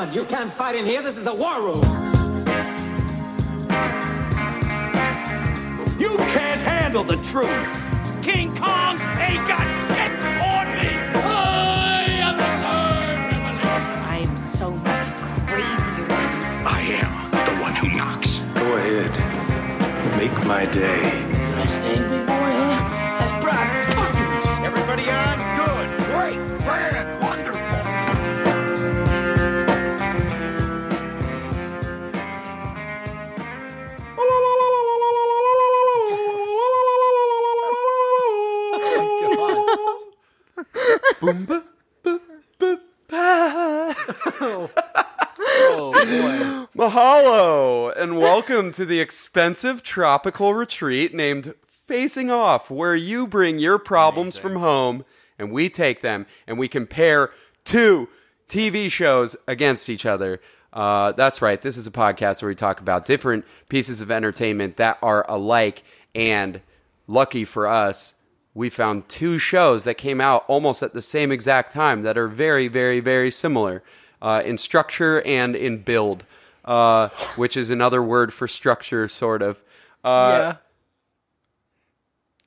Gentlemen, you can't fight in here. This is the war room. You can't handle the truth. King Kong ain't got shit on me. I am the third revelation. I'm so much crazier. I am the one who knocks. Go ahead. Make my day. Best thing, big boy, huh? That's Brock. Everybody on? Good. Great. Grand. Wonderful. Mahalo and welcome to the expensive tropical retreat named Facing Off, where you bring your problems from home and we take them and we compare two TV shows against each other. Uh, that's right. This is a podcast where we talk about different pieces of entertainment that are alike. And lucky for us, we found two shows that came out almost at the same exact time that are very, very, very similar uh, in structure and in build, uh, which is another word for structure, sort of. Uh, yeah.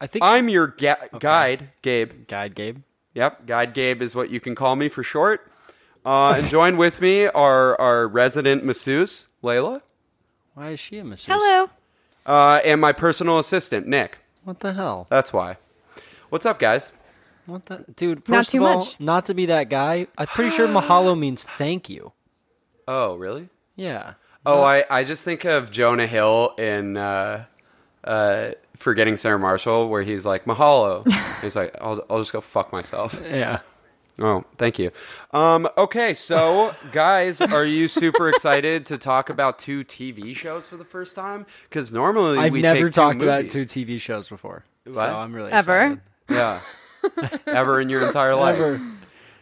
I think I'm your ga- guide, Gabe. guide Gabe. Yep, Guide Gabe is what you can call me for short. Uh, and join with me our our resident masseuse, Layla, Why is she a masseuse? Hello. uh, and my personal assistant, Nick. What the hell? That's why. What's up, guys? What the dude? First Not too of all, much. not to be that guy. I'm pretty sure mahalo means thank you. Oh, really? Yeah. Oh, I, I just think of Jonah Hill in uh, uh, Forgetting Sarah Marshall, where he's like, Mahalo. he's like, I'll, I'll just go fuck myself. Yeah. Oh, thank you. Um, okay, so guys, are you super excited to talk about two TV shows for the first time? Because normally I've we never take two talked about movies. two TV shows before, What? so I'm really Ever? excited. Yeah, ever in your entire life. Ever.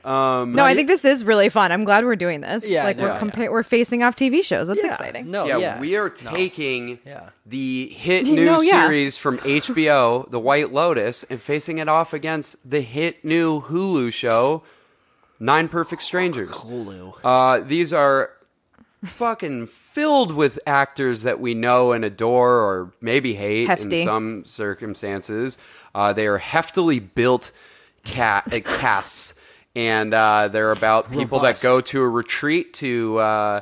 No, I think this is really fun. I'm glad we're doing this. Yeah, like no, we're yeah. we're facing off TV shows. That's Yeah. exciting. No. yeah, yeah. we are taking Yeah. the hit You new know, yeah. series from HBO, The White Lotus, and facing it off against the hit new Hulu show, Nine Perfect Strangers. Hulu. Uh, these are fucking filled with actors that we know and adore or maybe hate Hefty. in some circumstances. Uh, they are heftily built ca- uh, casts, and uh, they're about people Robust. that go to a retreat to, uh,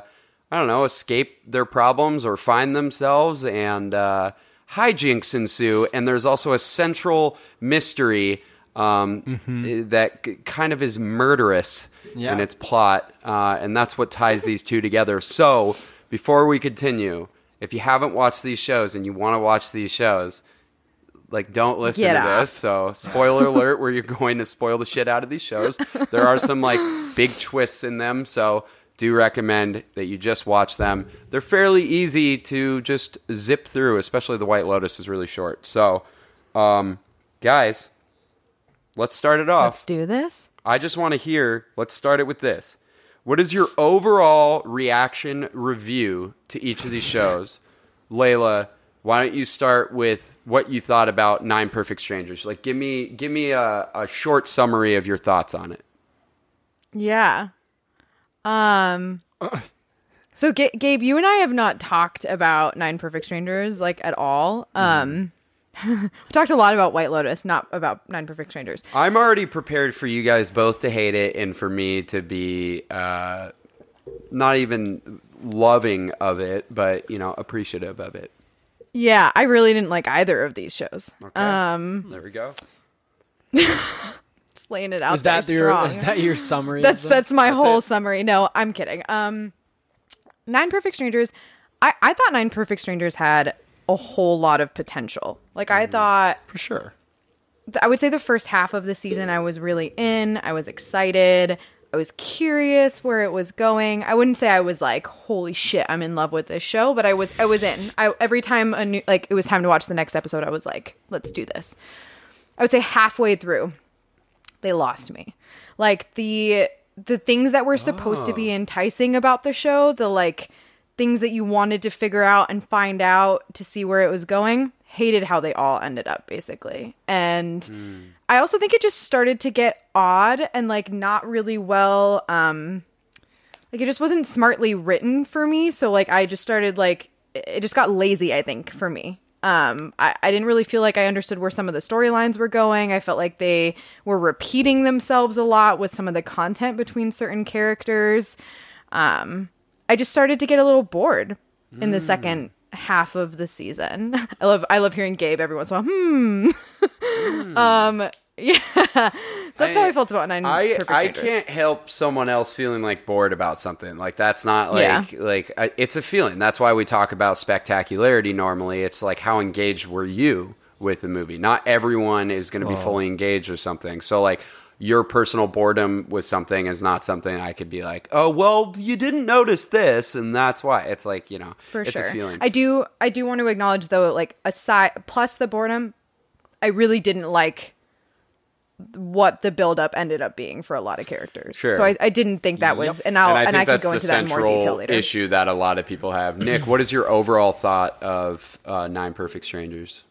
I don't know, escape their problems or find themselves, and uh, hijinks ensue. And there's also a central mystery um, eh, that kind of is murderous Yeah. in its plot, uh, and that's what ties these two together. So, before we continue, if you haven't watched these shows and you want to watch these shows, like don't listen Get to this. So, spoiler alert, where you're going to spoil the shit out of these shows. There are some like big twists in them, so do recommend that you just watch them. They're fairly easy to just zip through, especially the White Lotus is really short. So, um, guys, let's start it off. Let's do this. I just want to hear. Let's start it with this. What is your overall reaction review to each of these shows? Layla, why don't you start with what you thought about Nine Perfect Strangers? Like, give me give me a, a short summary of your thoughts on it. Yeah. Um. So, Ga- Gabe, you and I have not talked about Nine Perfect Strangers like at all. Um, we talked a lot about White Lotus, not about Nine Perfect Strangers. I'm already prepared for you guys both to hate it and for me to be uh, not even loving of it, but you know, appreciative of it. Yeah, I really didn't like either of these shows. Okay. Um, there we go. just laying it out Is that there your strong. is that your summary? that's that's my That's whole it. summary. No, I'm kidding. Um, Nine Perfect Strangers. I I thought Nine Perfect Strangers had a whole lot of potential. Like I mm-hmm. thought for sure. I would say the first half of the season I was really in. I was excited. I was curious where it was going. I wouldn't say I was like, "Holy shit, I'm in love with this show," but I was I was in. I every time a new like it was time to watch the next episode, I was like, "Let's do this." I would say halfway through, they lost me. Like the the things that were supposed to be oh. enticing about the show, the like things that you wanted to figure out and find out to see where it was going, hated how they all ended up basically. And I also think it just started to get odd and like not really well um like it just wasn't smartly written for me. So like I just started like it just got lazy. I think for me. Um, I, I didn't really feel like I understood where some of the storylines were going. I felt like they were repeating themselves a lot with some of the content between certain characters. Um, I just started to get a little bored in the second half of the season. I love I love hearing Gabe every once in a while. Hmm. um. Yeah. So that's how I felt about Nine. I I can't help someone else feeling like bored about something. Like that's not like like I, it's a feeling. That's why we talk about spectacularity normally. It's like how engaged were you with the movie? Not everyone is going to be fully engaged or something. So like your personal boredom with something is not something I could be like, "Oh, well, you didn't notice this and that's why." It's like, you know, for it's sure. a feeling. I do I do want to acknowledge though, like aside plus the boredom, I really didn't like what the buildup ended up being for a lot of characters. Sure. So I, I didn't think that was, and I'll I and I, could go into that in more detail later. issue that a lot of people have. Nick, what is your overall thought of uh, Nine Perfect Strangers?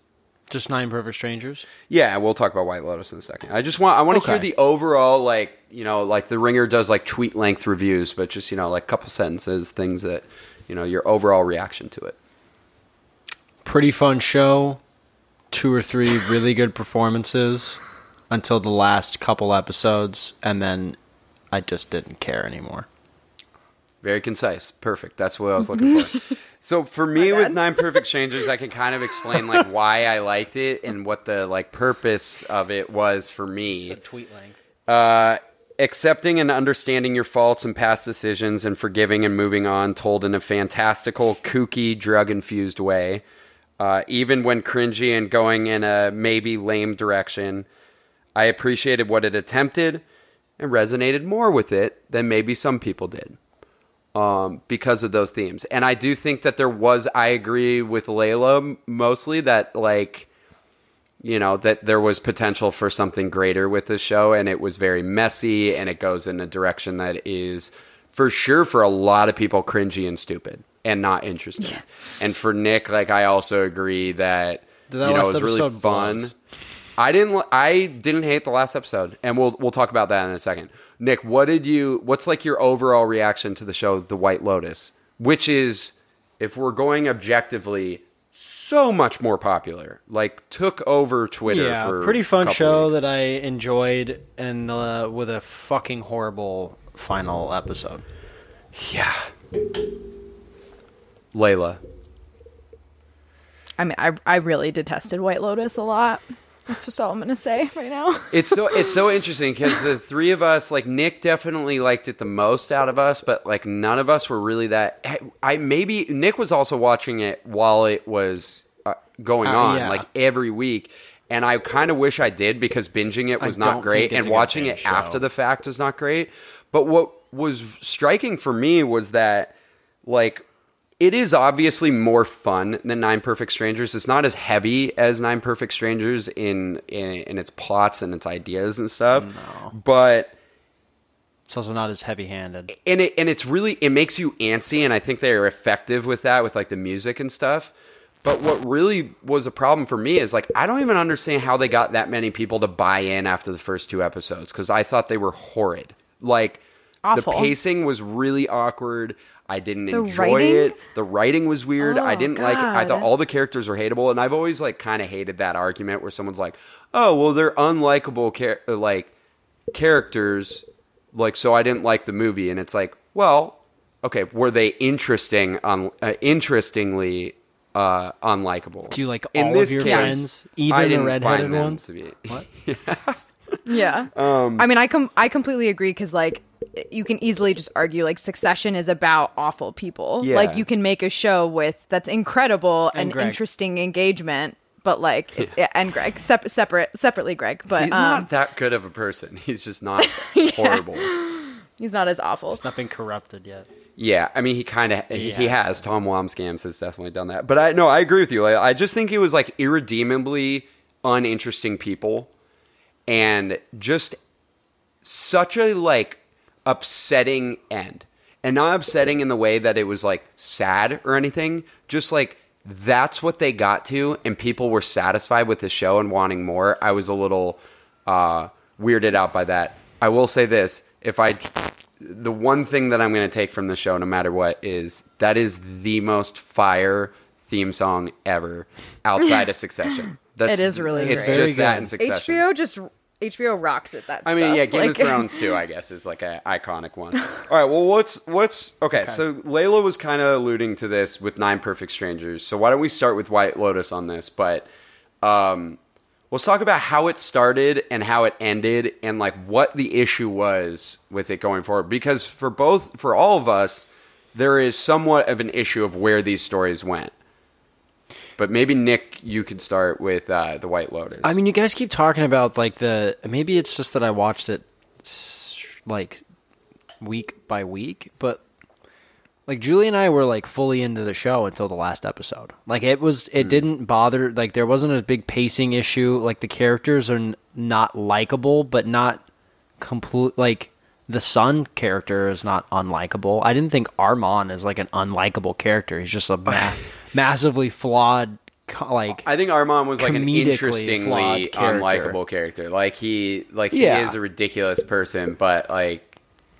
Just nine perfect strangers. Yeah, we'll talk about White Lotus in a second. I just want I want to hear the overall like you know like the Ringer does like tweet length reviews, but just you know like couple sentences, things that you know your overall reaction to it. Pretty fun show. Two or three really good performances until the last couple episodes, and then I just didn't care anymore. Very concise, perfect. That's what I was looking for. so for me, My with bad. Nine Perfect Strangers, I can kind of explain like why I liked it and what the like purpose of it was for me. tweet length. Uh, accepting and understanding your faults and past decisions and forgiving and moving on, told in a fantastical, kooky, drug infused way. Uh, even when cringy and going in a maybe lame direction, I appreciated what it attempted and resonated more with it than maybe some people did um, because of those themes. And I do think that there was, I agree with Layla mostly that, like, you know, that there was potential for something greater with this show, and it was very messy, and it goes in a direction that is, for sure, for a lot of people, cringy and stupid and not interesting. And for Nick, like, I also agree that, That you know, it was really fun. was. I didn't. I didn't hate the last episode, and we'll we'll talk about that in a second. Nick, what did you? What's like your overall reaction to the show, The White Lotus, which is, if we're going objectively, so much more popular. Like took over Twitter. Yeah, for pretty fun couple show weeks. that I enjoyed, and uh, with a fucking horrible final episode. Yeah. Layla. I mean, I I really detested White Lotus a lot. That's just all I'm gonna say right now. It's so it's so interesting because the three of us, like Nick, definitely liked it the most out of us, but like none of us were really that. I maybe Nick was also watching it while it was uh, going Uh, on, yeah. like every week, and I kind of wish I did because binging it was don't great, and watching binge it after the fact was not great. But what was striking for me was that, like, it is obviously more fun than Nine Perfect Strangers. It's not as heavy as Nine Perfect Strangers in in, in its plots and its ideas and stuff. No. But It's also not as heavy-handed. and it and it's really it makes you antsy, and I think they are effective with that with like the music and stuff. But what really was a problem for me is like I don't even understand how they got that many people to buy in after the first two episodes because I thought they were horrid. Like Awful. the pacing was really awkward. I didn't The enjoy writing? it. The writing was weird. I Oh, didn't like it. I thought all the characters were hateable, and I've always like kind of hated that argument where someone's like, "Oh, well, they're unlikable char- uh, like characters." Like, so I didn't like the movie, and it's like, well, okay, were they interesting? On uh, interestingly uh, unlikable. Do you like In all this of your case, friends, even the didn't redheaded ones? To be, What? Yeah. Um, I mean, I com- I completely agree because like you can easily just argue like Succession is about awful people. Yeah. Like you can make a show with that's incredible And and, interesting engagement, but like it's, yeah, and Greg sep- separate separately Greg, but He's um, not that good of a person. He's just not horrible. he's not as awful. It's not been corrupted yet. Yeah, I mean, he kind of he, he has. Tom Wambsgans has definitely done that. But I no, I agree with you. Like, I just think it was like irredeemably uninteresting people, and just such a like upsetting end, and not upsetting in the way that it was like sad or anything. Just like that's what they got to, and people were satisfied with the show and wanting more. I was a little uh, weirded out by that. I will say this: if I the one thing that I'm going to take from the show, no matter what, is that is the most fire theme song ever outside of Succession. That's, It is really It's great. just that in Succession. HBO just HBO rocks at that. I mean, stuff. yeah, Game Like- of Thrones too. I guess is like an iconic one. All right, well, what's what's okay, So Layla was kind of alluding to this with Nine Perfect Strangers. So why don't we start with White Lotus on this? But um, let's talk about how it started and how it ended, and like what the issue was with it going forward. Because for both, for all of us, there is somewhat of an issue of where these stories went. But maybe Nick, you could start with uh, the White Lotus. I mean, you guys keep talking about like the maybe it's just that I watched it like week by week, but like Julie and I were like fully into the show until the last episode. Like it was, it didn't bother. Like there wasn't a big pacing issue. Like the characters are n- not likable, but not complete. Like the son character is not unlikable. I didn't think Armand is like an unlikable character. He's just a ma- massively flawed. Like I think Armand was like an interestingly unlikable character. Like he like he Yeah. is a ridiculous person, but like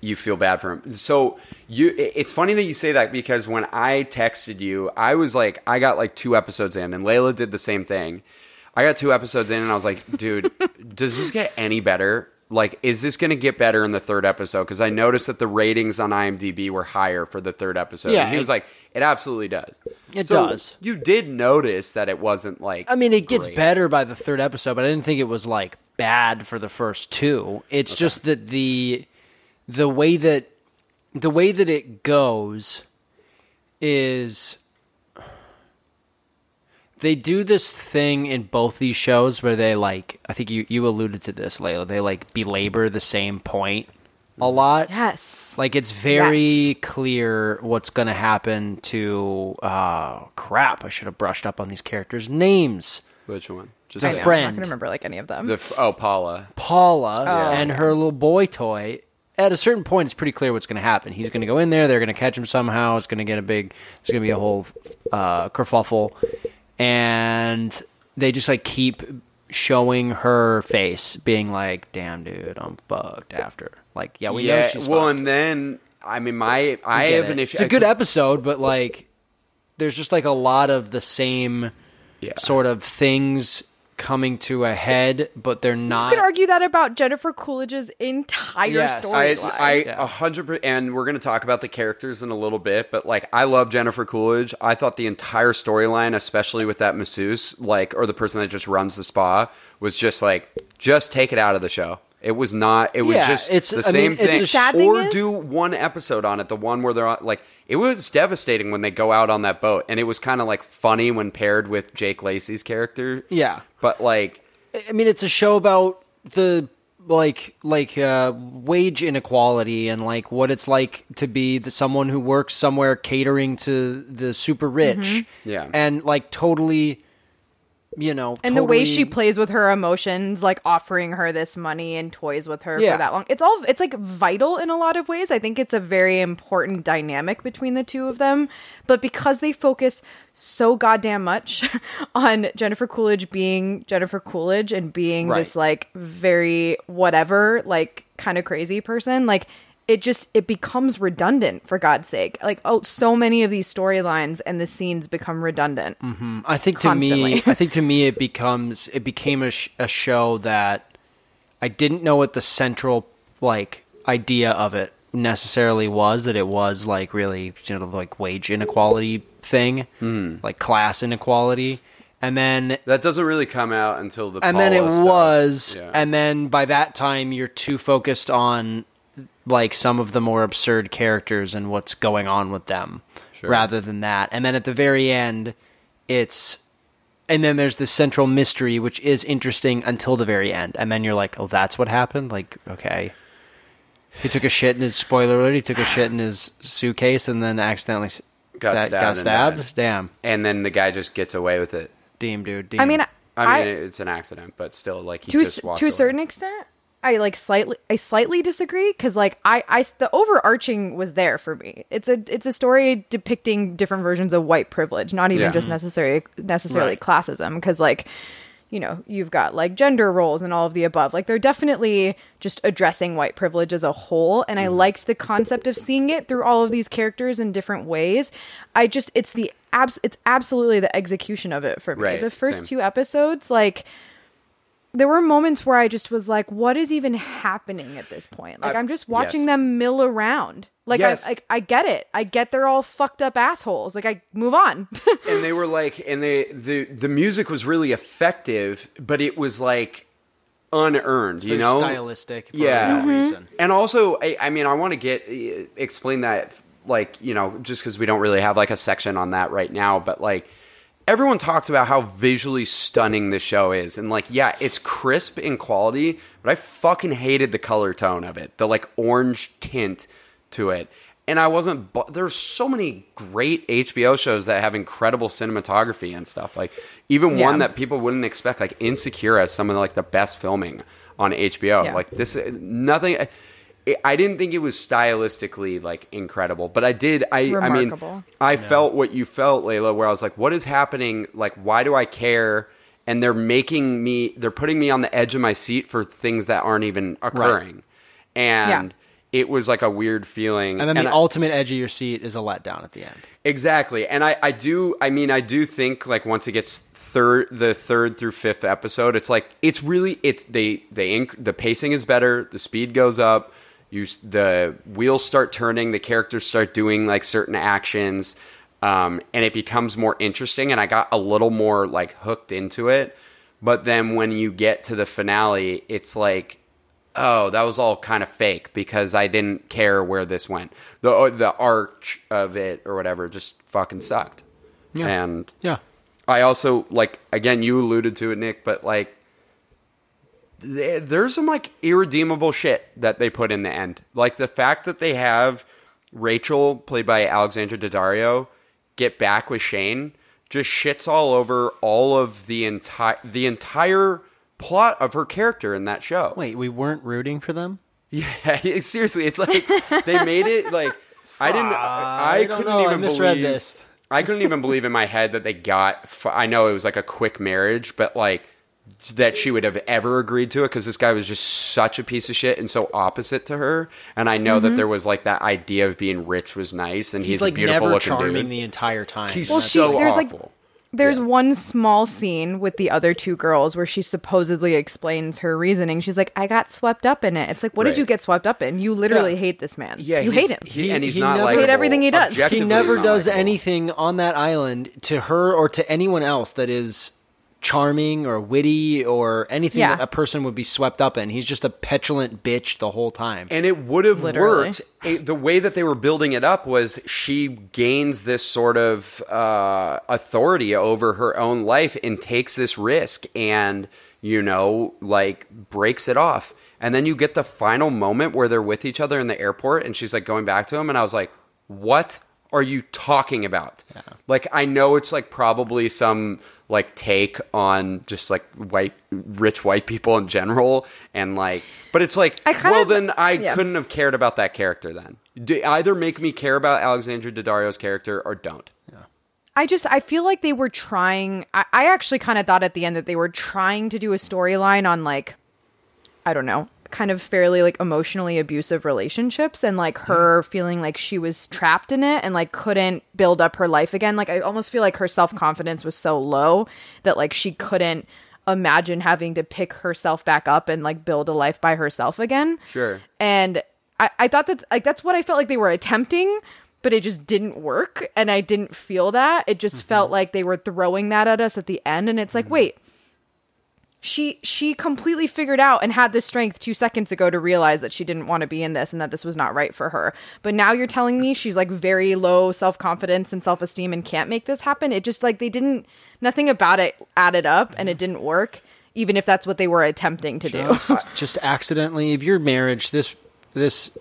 you feel bad for him. So you it's funny that you say that because when I texted you, I was like I got like two episodes in and Layla did the same thing. I got two episodes in and I was like, dude, does this get any better? Like, is this going to get better in the third episode? Because I noticed that the ratings on IMDb were higher for the third episode. Yeah, and he was like, it absolutely does. It So does. You did notice that it wasn't like. I mean, it gets great. better by the third episode, but I didn't think it was like bad for the first two. It's just that the the way that the way that it goes is they do this thing in both these shows where they like I think you you alluded to this, Layla. They like belabor the same point a lot. yes, Like it's very Yes. clear what's going to happen to. Uh, crap! I should have brushed up on these characters' names. Which one? Just I the know, I'm friend. not remember like any of them. The f- oh Paula. Paula Oh, and her little boy toy. At a certain point, it's pretty clear what's going to happen. He's going to go in there. They're going to catch him somehow. It's going to get a big. There's going to be a whole uh, kerfuffle, and they just like keep showing her face, being like, "Damn, dude, I'm fucked." After, like, yeah, we know yeah. she's Well, fucked. and then I mean, my I have an issue. It's a good episode, but like, there's just like a lot of the same Yeah. sort of things coming to a head, but they're not. you not. could argue that about Jennifer Coolidge's entire Yes. Storyline. I, Yeah. hundred percent, and we're gonna talk about the characters in a little bit, but like, I love Jennifer Coolidge. I thought the entire storyline, especially with that masseuse, like, or the person that just runs the spa, was just like, just take it out of the show. It was not. It was Yeah, just it's- the I same mean, thing. thing or is- do one episode on it, the one where they're on, like, it was devastating when they go out on that boat, and it was kind of like funny when paired with Jake Lacy's character. Yeah. but like, I mean, it's a show about the like like uh, wage inequality and like what it's like to be the, someone who works somewhere catering to the super rich. Yeah. and like totally, you know, and the way she plays with her emotions, like offering her this money and toys with her Yeah. for that long. It's all it's like vital in a lot of ways. I think it's a very important dynamic between the two of them. But because they focus so goddamn much on Jennifer Coolidge being Jennifer Coolidge and being this like very whatever, like kind of crazy person, like it just it becomes redundant for God's sake. Like oh so many of these storylines and the scenes become redundant. Mm-hmm. I think to me. I think to me, it becomes it became a, sh- a show that I didn't know what the central like idea of it necessarily was. That it was like really you know like wage inequality thing, hmm. like class inequality, and then that doesn't really come out until the and then it stuff. was, Yeah. and then by that time you're too focused on like some of the more absurd characters and what's going on with them, rather than that. And then at the very end, it's and then there's the central mystery which is interesting until the very end, and then you're like, oh, that's what happened. Like, okay. He took a shit in his spoiler alert. He took a shit in his suitcase and then accidentally Got that- stabbed Got and stabbed. died. Damn, and then the guy just gets away with it. damn, dude. Damn. I mean, I mean, it's an accident, but still, like he to a, just s- walks to a away. certain extent i like slightly i slightly disagree because like I, I the overarching was there for me it's a it's a story depicting different versions of white privilege not even Yeah. just necessarily necessarily Right. classism because like you know, you've got like gender roles and all of the above. Like they're definitely just addressing white privilege as a whole. And I Mm-hmm. liked the concept of seeing it through all of these characters in different ways. I just, it's the abs, it's absolutely the execution of it for me. Right, the first same. two episodes, like, there were moments where I just was like, what is even happening at this point? Like, Uh, I'm just watching yes. them mill around. Like, Yes. I, like, I get it. I get they're all fucked up assholes. Like, I move on. and they were like and they the the music was really effective but it was like unearned you know stylistic. For Yeah. that reason. and also I, I mean i want to get uh, explain that like you know just because we don't really have like a section on that right now but like everyone talked about how visually stunning the show is and like yeah it's crisp in quality but i fucking hated the color tone of it the like orange tint to it and i wasn't bu- there's so many great hbo shows that have incredible cinematography and stuff like even Yeah. one that people wouldn't expect like insecure as some of like the best filming on hbo Yeah. like this nothing I- I didn't think it was stylistically like incredible, but I did. I I mean, Remarkable. I felt what you felt, Layla, where I was like, "What is happening? Like, why do I care?" And they're making me, they're putting me on the edge of my seat for things that aren't even occurring, and it was like a weird feeling. And then the I- ultimate edge of your seat is a letdown at the end. Exactly. And I, I do I mean I do think like once it gets third the third through fifth episode, it's like it's really it's they they inc- the pacing is better, the speed goes up, you the wheels start turning, the characters start doing like certain actions. Um, and it becomes more interesting and I got a little more like hooked into it. But then when you get to the finale, it's like oh, that was all kind of fake because I didn't care where this went. The uh, the arch of it or whatever just fucking sucked. Yeah. And Yeah. I also like again you alluded to it, Nick, but like there's some like irredeemable shit that they put in the end. Like the fact that they have Rachel, played by Alexandra Daddario, get back with Shane just shits all over all of the entire the entire plot of her character in that show. Wait, we weren't rooting for them? Yeah, seriously, it's like they made it like I didn't. I, I couldn't know, I even misread believe. this. I couldn't even believe in my head that they got. f- I know it was like a quick marriage, but like that she would have ever agreed to it because this guy was just such a piece of shit and so opposite to her. And I know that mm-hmm. there was like that idea of being rich was nice, and he's, He's, like a beautiful never looking charming dude. the entire time. He's Well, That's- she- so there's, like, awful. There's Yeah. one small scene with the other two girls where she supposedly explains her reasoning. She's like, "I got swept up in it." It's like, what Right. did you get swept up in? You literally Yeah. hate this man. yeah, you hate him. He, and he's He not never- like Hate everything he does. he He never does anything on that island to her or to anyone else that is charming or witty or anything Yeah. that a person would be swept up in. He's just a petulant bitch the whole time. And it would have Literally. worked. It- the way that they were building it up was she gains this sort of uh, authority over her own life and takes this risk and, you know, like breaks it off. And then you get the final moment where they're with each other in the airport and she's like going back to him. And I was like, what are you talking about? Like, I know it's like probably some like take on just like white, rich white people in general. And like, but it's like, well, of- then I yeah. couldn't have cared about that character then. Do, either make me care about Alexandra Daddario's character or don't. yeah. I just I feel like they were trying. I, I actually kind of thought at the end that they were trying to do a storyline on like, I don't know, kind of fairly like emotionally abusive relationships and like her feeling like she was trapped in it and like couldn't build up her life again. Like I almost feel like her self confidence was so low that like she couldn't imagine having to pick herself back up and like build a life by herself again. Sure. And I, I thought that like that's what I felt like they were attempting, but it just didn't work. And I didn't feel that. It just mm-hmm. felt like they were throwing that at us at the end. And it's like, mm-hmm. wait, she she completely figured out and had the strength two seconds ago to realize that she didn't want to be in this and that this was not right for her. But now you're telling me she's like very low self confidence and self esteem and can't make this happen. It just like they didn't nothing about it added up and it didn't work, even if that's what they were attempting to do. just, just accidentally if your marriage this this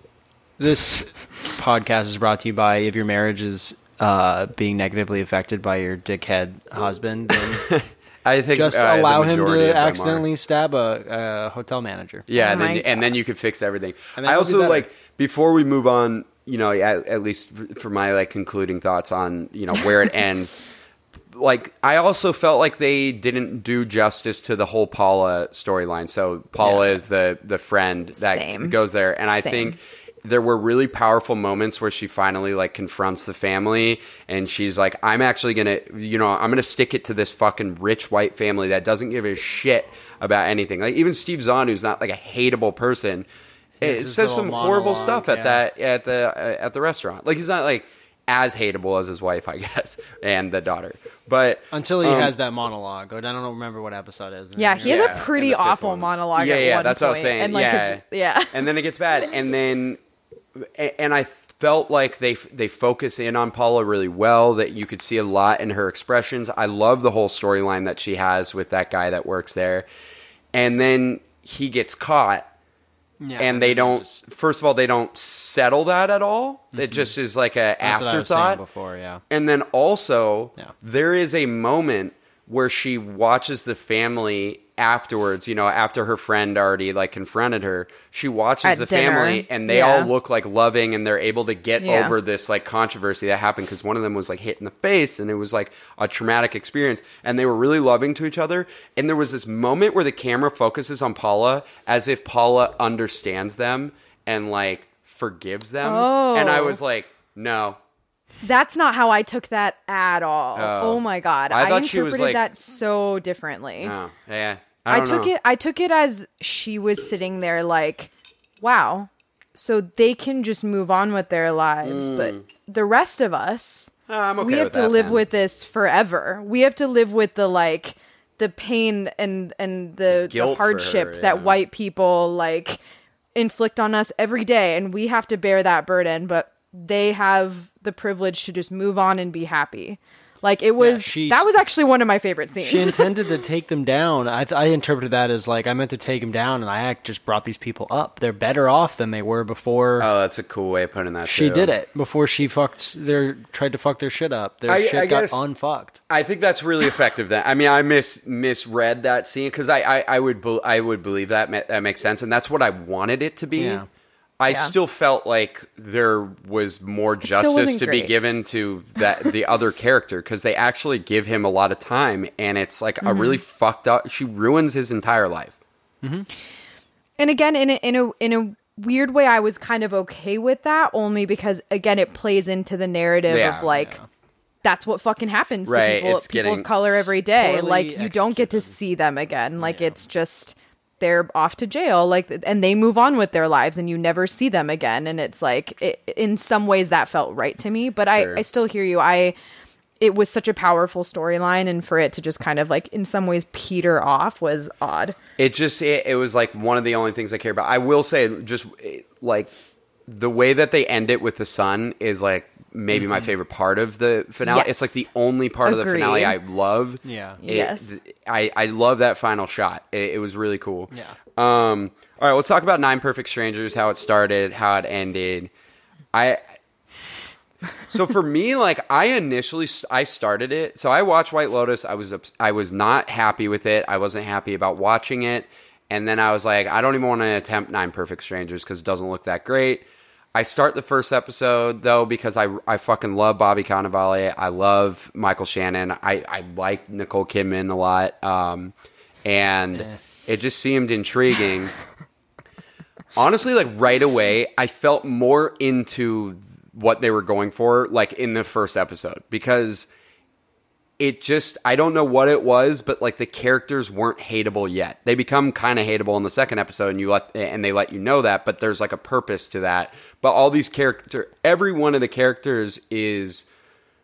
this podcast is brought to you by if your marriage is uh, being negatively affected by your dickhead husband then I think just uh, allow him to them are. accidentally stab a, a hotel manager Yeah, Oh and then, my and then you could fix everything. I it'll be also like before we move on, you know, at, at least for- for my like concluding thoughts on you know where it ends. like I also felt like they didn't do justice to the whole Paula storyline. So Paula Yeah. is the the friend that Same. goes there, and I Same. think there were really powerful moments where she finally like confronts the family and she's like i'm actually gonna you know i'm gonna stick it to this fucking rich white family that doesn't give a shit about anything like even steve zahn who's not like a hateable person it says little some horrible monologue, stuff at yeah. that at the uh, at the restaurant like he's not like as hateable as his wife i guess and the daughter but Until he um, has that monologue. I don't remember what episode it is. Yeah, he has Yeah, a pretty in the fifth awful one. monologue. Yeah, at yeah, one that's what I was saying. And like, yeah, his- yeah. and then it gets bad, and then a- and I felt like they they focus in on Paula really well. That you could see a lot in her expressions. I love the whole storyline that she has with that guy that works there, and then he gets caught. Yeah, and they don't. just- First of all, they don't settle that at all. It mm-hmm. just is like a That's what I was afterthought. before, yeah. And then also, Yeah. there is a moment where she watches the family afterwards, you know, after her friend already like confronted her. She watches At the dinner. family and they Yeah. all look like loving and they're able to get Yeah. over this like controversy that happened because one of them was like hit in the face and it was like a traumatic experience and they were really loving to each other. And there was this moment where the camera focuses on Paula as if Paula understands them and like forgives them. And I Oh. was like, no, That's not how I took that at all. Oh. Oh, my god, I I, thought she was, interpreted like- that so differently. no, yeah. I, I, took know. it. I took it as she was sitting there, like, wow. So they can just move on with their lives, hmm. but the rest of us, Oh, I'm okay we have to that, live then. with this forever. We have to live with the like the pain and and the, the for hardship her, that white people like inflict on us every day and we have to bear that burden but they have the privilege to just move on and be happy like it was she- that was actually one of my favorite scenes She intended to take them down. I, th- I interpreted that as like I meant to take them down, and I act just brought these people up. They're better off than they were before. Oh, that's a cool way of putting that. she too. did it before she fucked their tried to fuck their shit up. Their I- shit I got guess- unfucked. I think that's really effective. Then I mean, I mis misread that scene because I, I I would bel I would believe that ma- that makes sense, and that's what I wanted it to be. Yeah. I Yeah. still felt like there was more justice wasn't to be given to that the other character because they actually give him a lot of time, and it's like a really Mm-hmm. fucked up. She ruins his entire life. and again in a, in a in a weird way i was kind of okay with that only because again it plays into the narrative Yeah, of like that's what fucking happens Right, to people, people of color every day like you don't get to see them again like it's just they're off to jail like and they move on with their lives and you never see them again and it's like it, in some ways that felt right to me but Sure. i i still hear you i it was such a powerful storyline and for it to just kind of like in some ways peter off was odd It just it, it was like one of the only things I care about. I will say, just like the way that they end it with the sun is like maybe my favorite part of the finale. It's like the only part of the finale I love. Yeah. It- Yes. I I love that final shot. It, it was really cool. Yeah. Um. All right. Let's talk about Nine Perfect Strangers. How it started. How it ended. I. So for me, like I initially I started it. So I watched White Lotus. I was ups- I was not happy with it. I wasn't happy about watching it. And then I was like, I don't even want to attempt Nine Perfect Strangers because it doesn't look that great. I start the first episode though because I I fucking love Bobby Cannavale. I love Michael Shannon. I I like Nicole Kidman a lot. Um, and it just seemed intriguing. Honestly, like right away, I felt more into what they were going for, like in the first episode, because it just I don't know what it was, but like the characters weren't hateable yet. They become kind of hateable in the second episode, and you let and they let you know that, but there's like a purpose to that. But all these character, every one of the characters is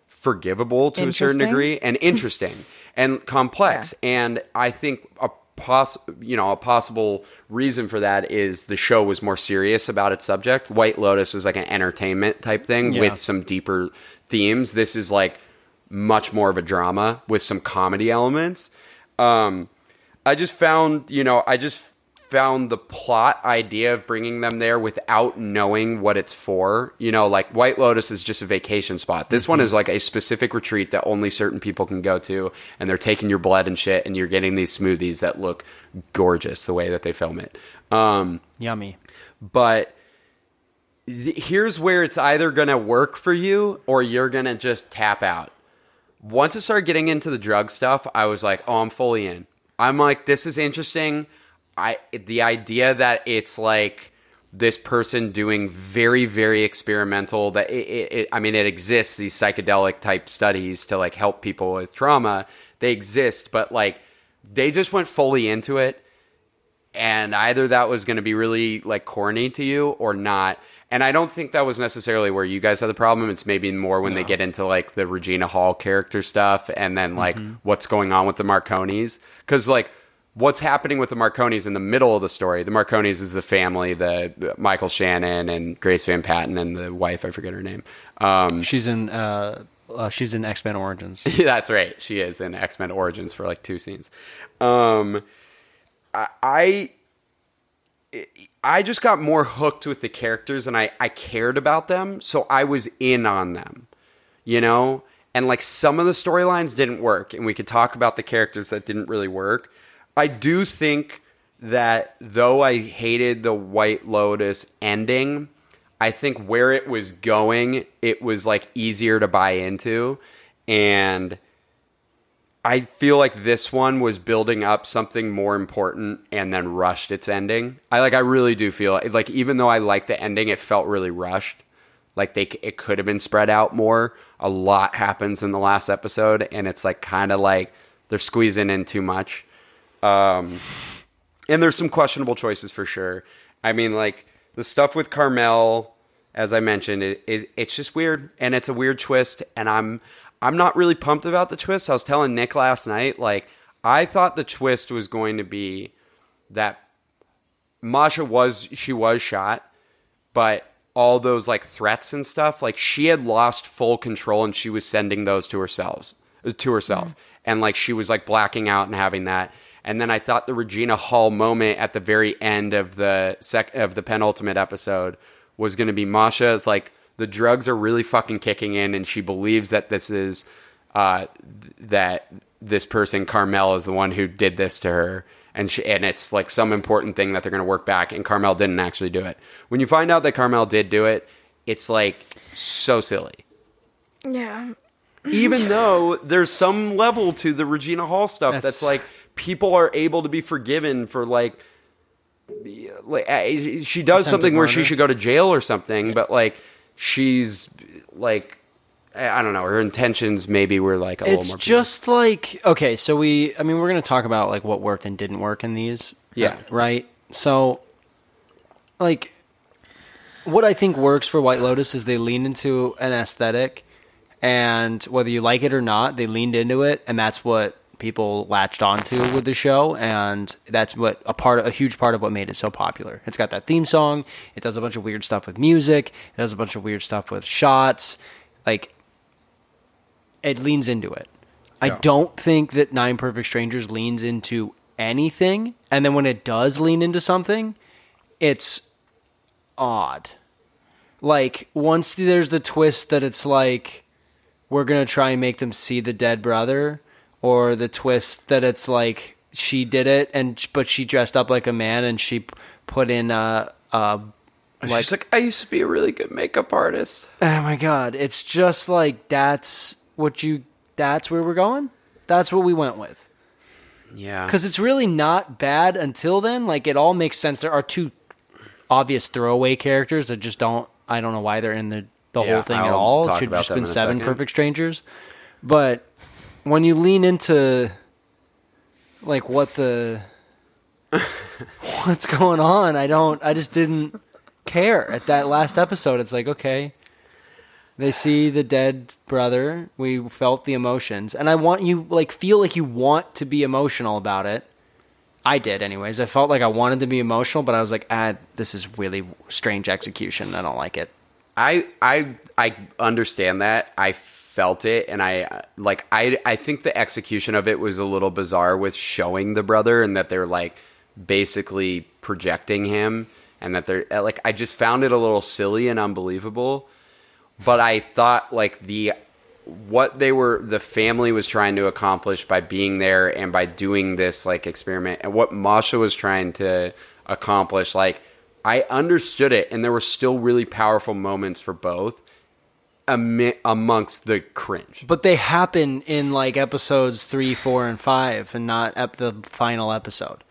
forgivable to a certain degree and interesting and complex. And I think a poss you know a possible reason for that is the show was more serious about its subject. White Lotus is like an entertainment type thing Yeah. with some deeper themes. This is like much more of a drama with some comedy elements. Um, I just found, you know, I just found the plot idea of bringing them there without knowing what it's for. You know, like White Lotus is just a vacation spot. This one is like a specific retreat that only certain people can go to, and they're taking your blood and shit, and you're getting these smoothies that look gorgeous the way that they film it. Um, Yummy. but th- here's where it's either going to work for you or you're going to just tap out. Once I started getting into the drug stuff, I was like, oh, I'm fully in. I'm like, this is interesting. I the idea that it's like this person doing very very experimental that it, it, it, I mean it exists these psychedelic type studies to like help people with trauma they exist but like they just went fully into it and either that was going to be really like corny to you or not and I don't think that was necessarily where you guys had the problem it's maybe more when they get into like the Regina Hall character stuff and then like what's going on with the Marconis cuz like what's happening with the Marconis in the middle of the story. The Marconis is the family, the, the Michael Shannon and Grace Van Patten and the wife, I forget her name. Um, She's in uh, uh she's in X Men Origins. that's right. She is in X Men Origins for like two scenes. Um, I, I I just got more hooked with the characters and I, I cared about them, so I was in on them, you know? And like some of the storylines didn't work, and we could talk about the characters that didn't really work. I do think that though I hated the White Lotus ending, I think where it was going, it was like easier to buy into. And I feel like this one was building up something more important and then rushed its ending. I like I really do feel like, even though I like the ending, it felt really rushed. Like they it could have been spread out more. A lot happens in the last episode and it's like kind of like they're squeezing in too much. Um and there's some questionable choices for sure. I mean like the stuff with Carmel as I mentioned, it, it, it's just weird and it's a weird twist. And I'm I'm not really pumped about the twist. I was telling Nick last night, like I thought the twist was going to be that Masha was she was shot, but all those like threats and stuff, like she had lost full control and she was sending those to herself to herself. Mm-hmm. And like she was like blacking out and having that. And then I thought the Regina Hall moment at the very end of the sec of the penultimate episode was going to be Masha is like the drugs are really fucking kicking in, and she believes that this is uh, that this person Carmel is the one who did this to her, and she, and it's like some important thing that they're going to work back, and Carmel didn't actually do it. When you find out that Carmel did do it, it's like so silly. Yeah. Even though there's some level to the Regina Hall stuff that's, That's- like people are able to be forgiven for like like she does something where she should go to jail or something, but like she's like I don't know, her intentions maybe were like a It's little more just like okay, so we I mean we're gonna talk about like what worked and didn't work in these. Yeah. Right? So like what I think works for White Lotus is they lean into an aesthetic and whether you like it or not, they leaned into it and that's what people latched onto with the show and that's what a part a huge part of what made it so popular. It's got that theme song, it does a bunch of weird stuff with music, it does a bunch of weird stuff with shots. Like it leans into it. I don't think that Nine Perfect Strangers leans into anything, and then when it does lean into something, it's odd. Like once there's the twist that it's like we're gonna try and make them see the dead brother, or the twist that it's like she did it and but she dressed up like a man and she put in a, a like, she's like I used to be a really good makeup artist. Oh my god, it's just like that's what you that's where we're going? That's what we went with. Yeah. Cuz it's really not bad until then. Like it all makes sense. There are two obvious throwaway characters that just don't I don't know why they're in the the Yeah, whole thing at I'll all. It should have just been seven second. perfect strangers. But when you lean into like what the what's going on, I don't I just didn't care at that last episode. It's like, okay, they see the dead brother. We felt the emotions, and I want you like feel like you want to be emotional about it. I did, anyways. I felt like I wanted to be emotional, but I was like, ah, this is really strange execution. I don't like it. I I I understand that. I felt it and I like I I think the execution of it was a little bizarre with showing the brother and that they're like basically projecting him and that they're uh, like I just found it a little silly and unbelievable. But I thought like the what they were the family was trying to accomplish by being there and by doing this like experiment and what Masha was trying to accomplish like I understood it and there were still really powerful moments for both ami- amongst the cringe. But they happen in like episodes three, four, and five, and not at the final episode.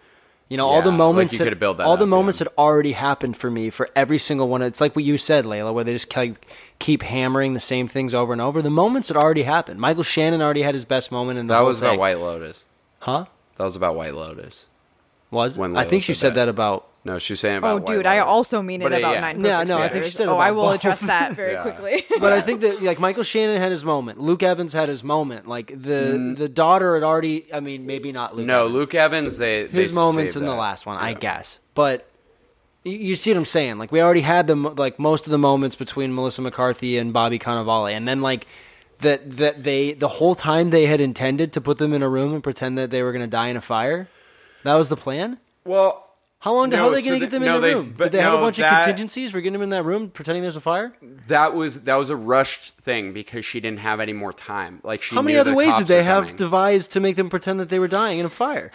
You know, all Yeah, the like moments you had- that all the up, moments yeah. had already happened for me for every single one. It's like what you said, Layla, where they just keep, keep hammering the same things over and over. The moments had already happened. Michael Shannon already had his best moment in the That whole was about thing. White Lotus. huh? That was about White Lotus. Was When I Layla think she said said that. that about No, she's saying about. Oh, White dude, I also mean it But, uh, about yeah. nine. Yeah, Perfect no, I think she said Oh, I will both. address that very Yeah. quickly. but I think that like Michael Shannon had his moment. Luke Evans had his moment. Like the Mm. the daughter had already. I mean, maybe not Luke. No, Evans. Luke Evans. They his they moments saved in the last one, I guess. But you, you see what I'm saying? Like we already had the like most of the moments between Melissa McCarthy and Bobby Cannavale, and then like that that they the whole time they had intended to put them in a room and pretend that they were going to die in a fire. That was the plan. Well, How long? No, how are they so going to get them no, in the room? but Did they have a bunch that- of contingencies for getting them in that room, pretending there's a fire? that was that was a rushed thing because she didn't have any more time. Like she. How many other ways did they have coming. devised to make them pretend that they were dying in a fire?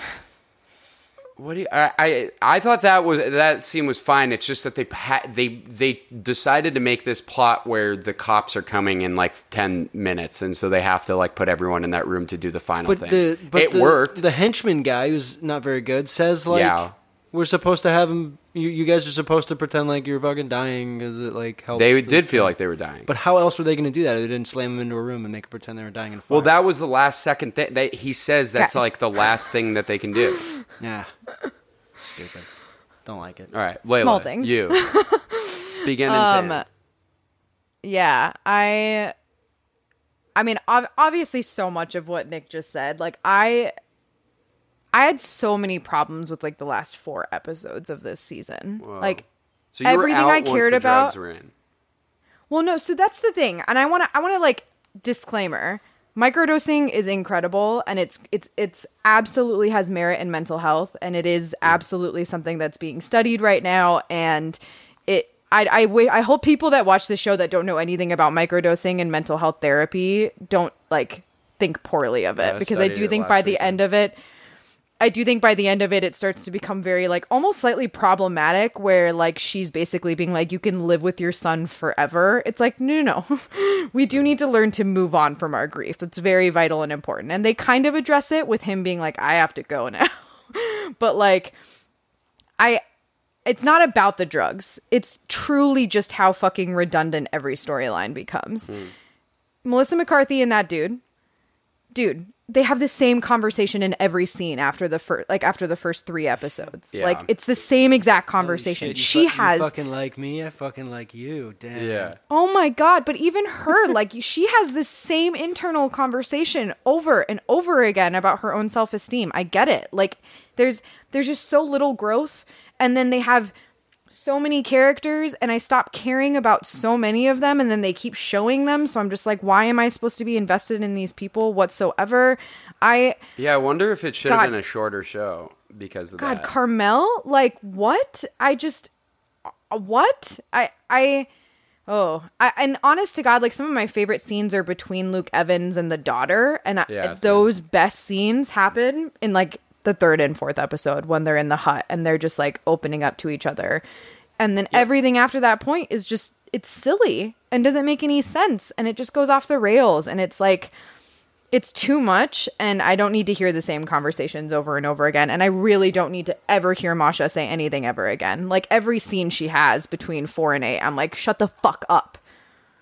What do you, I, I I thought that was that scene was fine. It's just that they they they decided to make this plot where the cops are coming in like ten minutes, and so they have to like put everyone in that room to do the final But thing. the but it the, worked. The henchman guy, who's not very good, says like, Yeah. "We're supposed to have him. You, you guys are supposed to pretend like you're fucking dying because it like helps." they did feel like they were dying. But how else were they going to do that? They didn't slam them into a room and make them pretend they were dying in a fire. well, that was the last second thing. They, he says that's Guys. like the last thing that they can do. yeah, stupid. Don't like it. All right, Layla, Small things. You begin and Um, ten. yeah, I. I mean, ob- obviously, so much of what Nick just said. Like, I, I had so many problems with like the last four episodes of this season. Like, So everything I cared the about-. Well, no, so that's the thing. And I want to I want to like disclaimer. Microdosing is incredible and it's it's it's absolutely has merit in mental health and it is absolutely something that's being studied right now and it I I I hope people that watch this show that don't know anything about microdosing and mental health therapy don't like think poorly of it Yeah, because I do think by the weekend. end of it I do think by the end of it, it starts to become very like almost slightly problematic where like she's basically being like, you can live with your son forever. It's like, no, no, no. we do need to learn to move on from our grief. That's very vital and important. And they kind of address it with him being like, I have to go now. but like, I, it's not about the drugs. It's truly just how fucking redundant every storyline becomes. Hmm. Melissa McCarthy and that dude, dude, they have the same conversation in every scene after the first, like after the first three episodes. Yeah. Like it's the same exact conversation. she has. fucking like me. I fucking like you. Damn. yeah Oh my god! But even her, like she has the same internal conversation over and over again about her own self esteem. I get it. Like there's there's just so little growth, and then they have so many characters, and I stop caring about so many of them, and then they keep showing them. So I'm just like, why am I supposed to be invested in these people whatsoever? I Yeah, I wonder if it should have been a shorter show because of God, that. Carmel, like what? I just uh, what? I I oh, I and honest to God, like some of my favorite scenes are between Luke Evans and the daughter, and Yeah, same. those best scenes happen in like the third and fourth episode when they're in the hut and they're just like opening up to each other, and then everything after that point is just it's silly and doesn't make any sense, and it just goes off the rails, and it's like it's too much and I don't need to hear the same conversations over and over again. And I really don't need to ever hear Masha say anything ever again. Like every scene she has between four and eight, I'm like, shut the fuck up.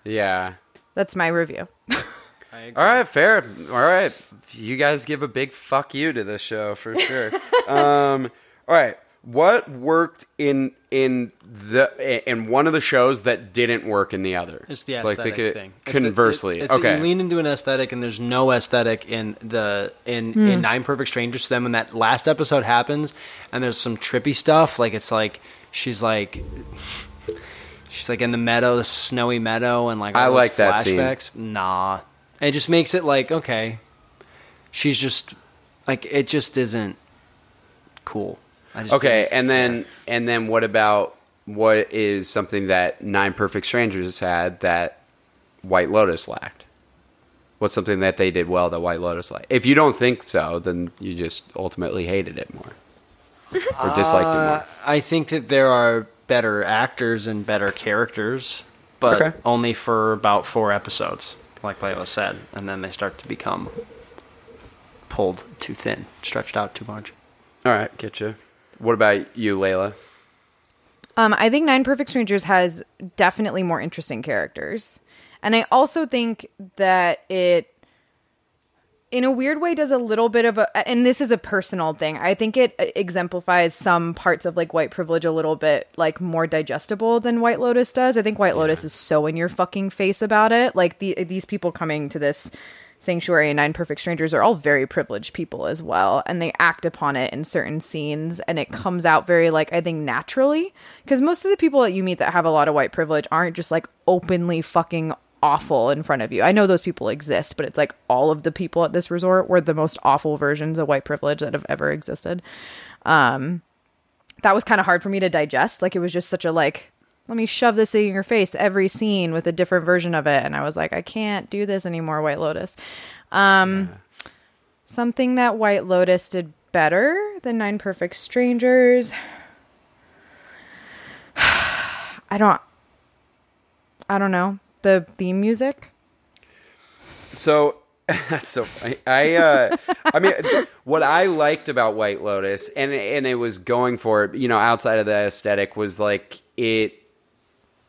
yeah. That's my review. All right, fair. All right, you guys give a big fuck you to this show for sure. um, all right, what worked in in the in one of the shows that didn't work in the other? It's the So, like, aesthetic they could- thing. It's the- Conversely, it's that okay. you lean into an aesthetic, and there's no aesthetic in the in in Nine Perfect Strangers. to them. when that last episode happens, and there's some trippy stuff, like it's like she's like she's like in the meadow, the snowy meadow, and like all I those like that scene. flashbacks. Nah, it just makes it like okay, she's just like it just isn't cool. I just Okay, didn't- and then and then what about what is something that Nine Perfect Strangers had that White Lotus lacked? What's something that they did well that White Lotus lacked? If you don't think so, then you just ultimately hated it more or disliked it more. Uh, I think that there are better actors and better characters. but Okay. only for about four episodes, like Layla said, and then they start to become pulled too thin, stretched out too much. All right, get you. What about you, Layla? Um, I think Nine Perfect Strangers has definitely more interesting characters. And I also think that it, in a weird way, does a little bit of a, and this is a personal thing. I think it exemplifies some parts of like white privilege a little bit like more digestible than White Lotus does. I think White Lotus is so in your fucking face about it. Like the, these people coming to this Sanctuary and Nine Perfect Strangers are all very privileged people as well, and they act upon it in certain scenes, and it comes out very like I think naturally because most of the people that you meet that have a lot of white privilege aren't just like openly fucking awful in front of you. I know those people exist, but it's like all of the people at this resort were the most awful versions of white privilege that have ever existed. Um, that was kind of hard for me to digest. Like it was just such a like let me shove this in your face every scene with a different version of it and i was like i can't do this anymore white lotus um something that white lotus did better than nine perfect strangers i don't i don't know the theme music So that's so funny. I uh I mean what I liked about White Lotus and and it was going for it, you know, outside of the aesthetic was like it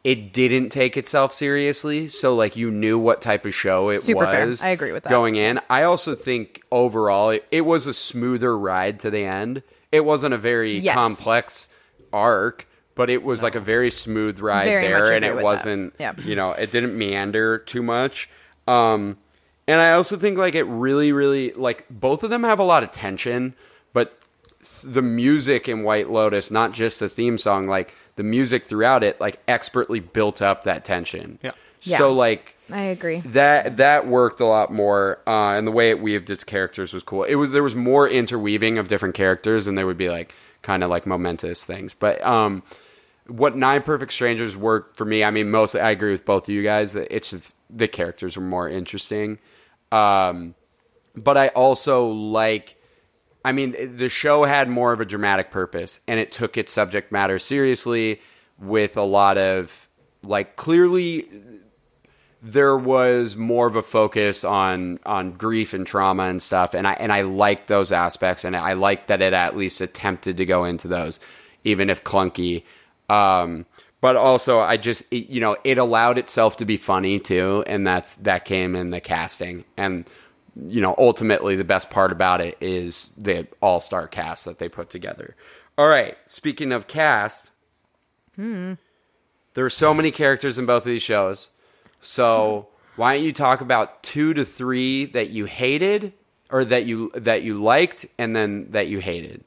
it didn't take itself seriously, so like you knew what type of show it Super fair. was. I agree with that. Going in, I also think overall it, it was a smoother ride to the end. It wasn't a very Yes. complex arc, but it was like a very smooth ride Very there, and it wasn't Yeah. you know it didn't meander too much. Um, and I also think like it really, really like both of them have a lot of tension, but the music in White Lotus, not just the theme song, like the music throughout it, like expertly built up that tension. Yeah. Yeah. So like i agree that that worked a lot more, uh, and the way it weaved its characters was cool. It was there was more interweaving of different characters, and there would be like kind of like momentous things. But um, what Nine Perfect Strangers worked for me, I mean, mostly I agree with both of you guys that it's just the characters were more interesting. Um, but I also like, I mean, the show had more of a dramatic purpose and it took its subject matter seriously with a lot of, like, clearly there was more of a focus on on grief and trauma and stuff and I and I liked those aspects and I liked that it at least attempted to go into those even if clunky um but also I just it, you know it allowed itself to be funny too and that's that came in the casting. And you know ultimately the best part about it is the all-star cast that they put together. All right speaking of cast hmm. there are so many characters in both of these shows. So why don't you talk about two to three that you hated or that you that you liked and then that you hated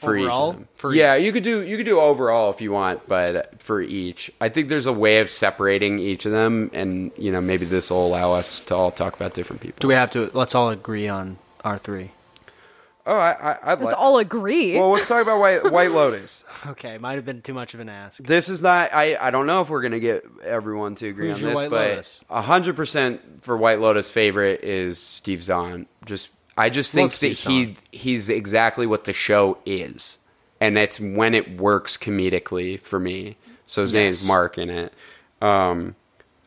for Overall? each of them? For yeah, each. you could do you could do overall if you want, but for each, I think there's a way of separating each of them, and you know maybe this will allow us to all talk about different people. Do we have to? Let's all agree on our three. Oh, I, I I'd let's like. all agree well, let's talk about White White Lotus. Okay, might have been too much of an ask. This is not. I, I don't know if we're gonna get everyone to agree Who's on your this, White but Lotus? hundred percent for White Lotus favorite is Steve Zahn. Just I just think that he he's exactly what the show is, and it's when it works comedically for me. So his name's Yes. Mark in it. Um,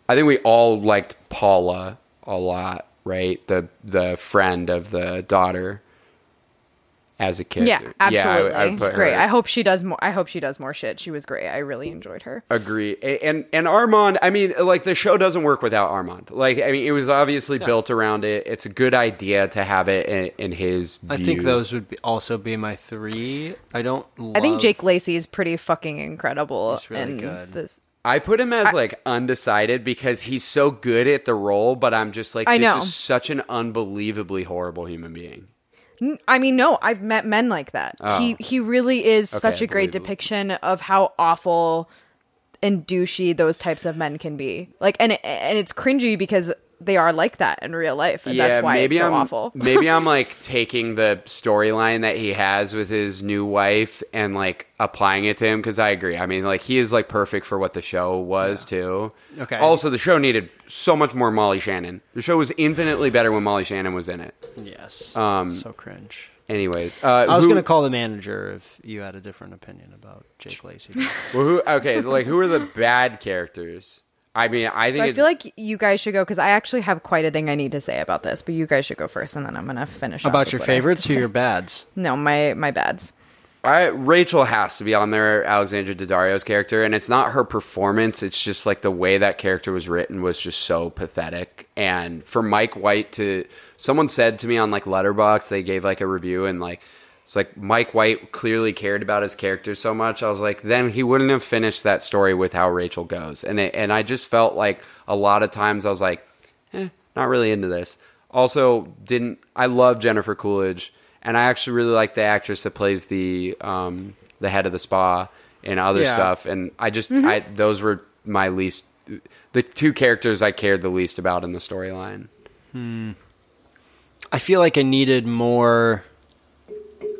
I think we all liked Paula a lot, right? The the friend of the daughter as a character. yeah absolutely I, I would put great her- i hope she does more i hope she does more shit she was great i really enjoyed her Agree. And and Armand, I mean, like the show doesn't work without Armand. Like, I mean, it was obviously built around it. It's a good idea to have it in, in his. I think those would be, also be my three. I don't. Love, I think Jake Lacy is pretty fucking incredible He's really in good. this. I put him as like undecided because he's so good at the role, but I'm just like, I this know. is such an unbelievably horrible human being. I mean, no, I've met men like that. Oh. He he really is such a great depiction of how awful and douchey those types of men can be. Like, and and it's cringy because they are like that in real life, and that's why it's so I'm, awful. maybe I'm like taking the storyline that he has with his new wife and like applying it to him because I agree. I mean, like he is like perfect for what the show was too. Okay. Also, the show needed so much more Molly Shannon. The show was infinitely better when Molly Shannon was in it. yes. Um, so cringe. Anyways, uh, I was gonna call the manager if you had a different opinion about Jake Lacy. Well, who? Okay, like who are the bad characters? I mean, I think So I feel like you guys should go because I actually have quite a thing I need to say about this. But you guys should go first, and then I'm gonna finish. off About with your what I have favorites to or your bads? No, my my bads. I, Rachel has to be on there, Alexandra Daddario's character, and it's not her performance. It's just like the way that character was written was just so pathetic. And for Mike White to, someone said to me on like Letterboxd, they gave like a review, and like it's like Mike White clearly cared about his character so much. I was like, then he wouldn't have finished that story with how Rachel goes, and it, and I just felt like a lot of times I was like, eh, not really into this. Also, didn't I love Jennifer Coolidge, and I actually really like the actress that plays the um, the head of the spa and other Yeah. stuff. And I just Mm-hmm. I those were my least the two characters I cared the least about in the storyline. Hmm. I feel like I needed more.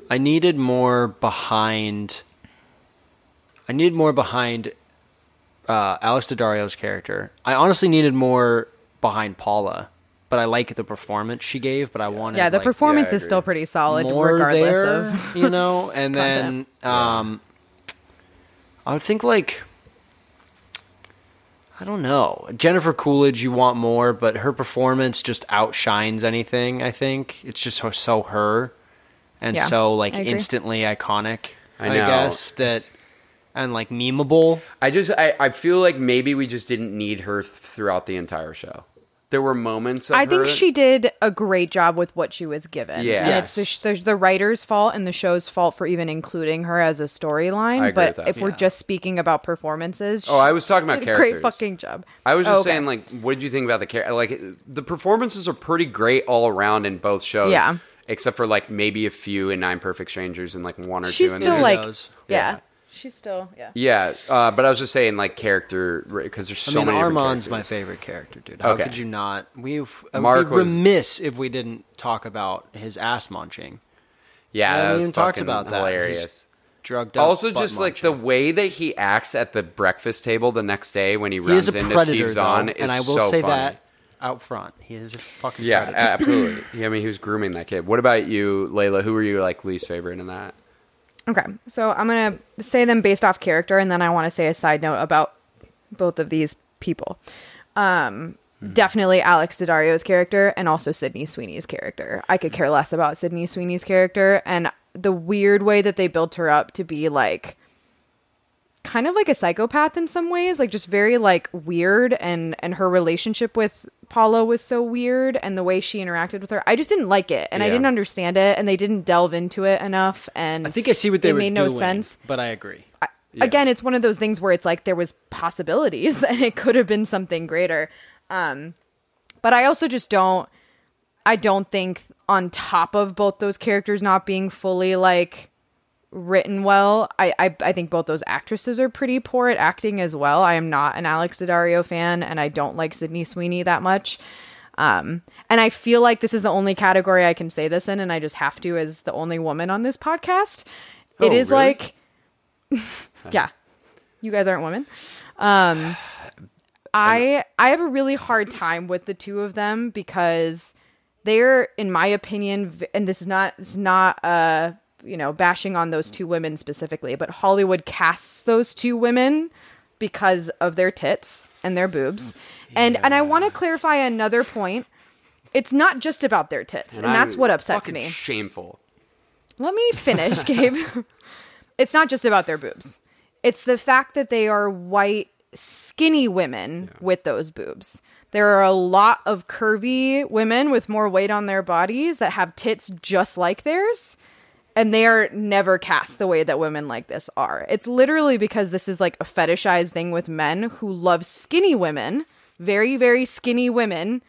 I needed more behind. I needed more behind uh, Alex Daddario's character. I honestly needed more behind Paula, but I like the performance she gave. But I wanted Yeah, the like, performance I is still pretty solid, more regardless there, of you know. And then content. um, I would think like I don't know Jennifer Coolidge. You want more, but her performance just outshines anything. I think it's just so, so her, and Yeah, so like I agree. instantly iconic. I I, know. guess that, and like memeable. I just I, I feel like maybe we just didn't need her th- throughout the entire show. There were moments. Of I think her- she did a great job with what she was given. Yeah. and it's the, sh- the the writer's fault and the show's fault for even including her as a I storyline. agree But with that. if we're Yeah. just speaking about performances, Oh, I was talking about she did a characters. great fucking job. I was just okay. saying, like, what did you think about the character? Like, the performances are pretty great all around in both shows. Yeah. Except for like maybe a few in Nine Perfect Strangers and like one or she's two. in still there. like, yeah. Yeah. she's still yeah. Yeah, uh, but I was just saying, like character, because there's I so mean, many. Armand's my favorite character, dude. How Okay. could you not? We've uh, Mark we'd was- remiss if we didn't talk about his ass munching. Yeah, We that haven't was even talked about that. hilarious. He's drugged up. Also, just like the way that he acts at the breakfast table the next day when he he runs into predator, Steve Zahn though, is and I will so say funny. that out front, he is a fucking Yeah, predator. absolutely. Yeah, I mean, he was grooming that kid. What about you, Layla? Who were you like least favorite in that? Okay, so I'm gonna say them based off character, and then I want to say a side note about both of these people. Um, definitely Alex Daddario's character, and also Sydney Sweeney's character. I could care less about Sydney Sweeney's character, and the weird way that they built her up to be like kind of like a psychopath in some ways like just very like weird and and her relationship with Paula was so weird and the way she interacted with her I just didn't like it and I didn't understand it and they didn't delve into it enough and I think I see what they made no sense. but I agree. again it's one of those things where it's like there was possibilities and it could have been something greater um but i also just don't i don't think on top of both those characters not being fully like written well. I, I i think both those actresses are pretty poor at acting as well. I am not an alex Daddario fan and i don't like sydney sweeney that much. Um and i feel like this is the only category i can say this in and i just have to as the only woman on this podcast. It Oh, is really? like yeah you guys aren't women. Um i i have a really hard time with the two of them because they're in my opinion and this is not this is not uh you know bashing on those two women specifically but hollywood casts those two women because of their tits and their boobs mm. and and i want to clarify another point it's not just about their tits and, that's I'm what upsets me Shameful. let me finish, Gabe. it's not just about their boobs. It's the fact that they are white, skinny women with those boobs. There are a lot of curvy women with more weight on their bodies that have tits just like theirs. And they are never cast the way that women like this are. It's literally because this is like a fetishized thing with men who love skinny women, very, very skinny women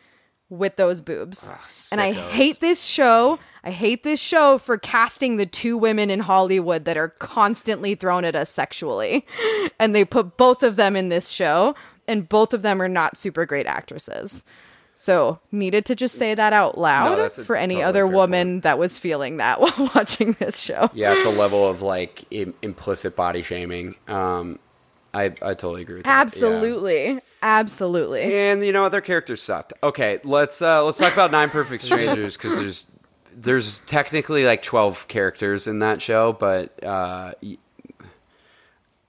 with those boobs. Ah, and I hate this show. I hate this show for casting the two women in Hollywood that are constantly thrown at us sexually. And they put both of them in this show, and both of them are not super great actresses. So, needed to just say that out loud that's a for any totally other fair woman that was feeling that while watching this show. Yeah, it's a level of like Im- implicit body shaming. Um, I I totally agree with that. yeah. Absolutely. Absolutely. And you know what? Their characters sucked. Okay, let's uh, let's talk about Nine Perfect Strangers because there's there's technically like twelve characters in that show, but uh, y-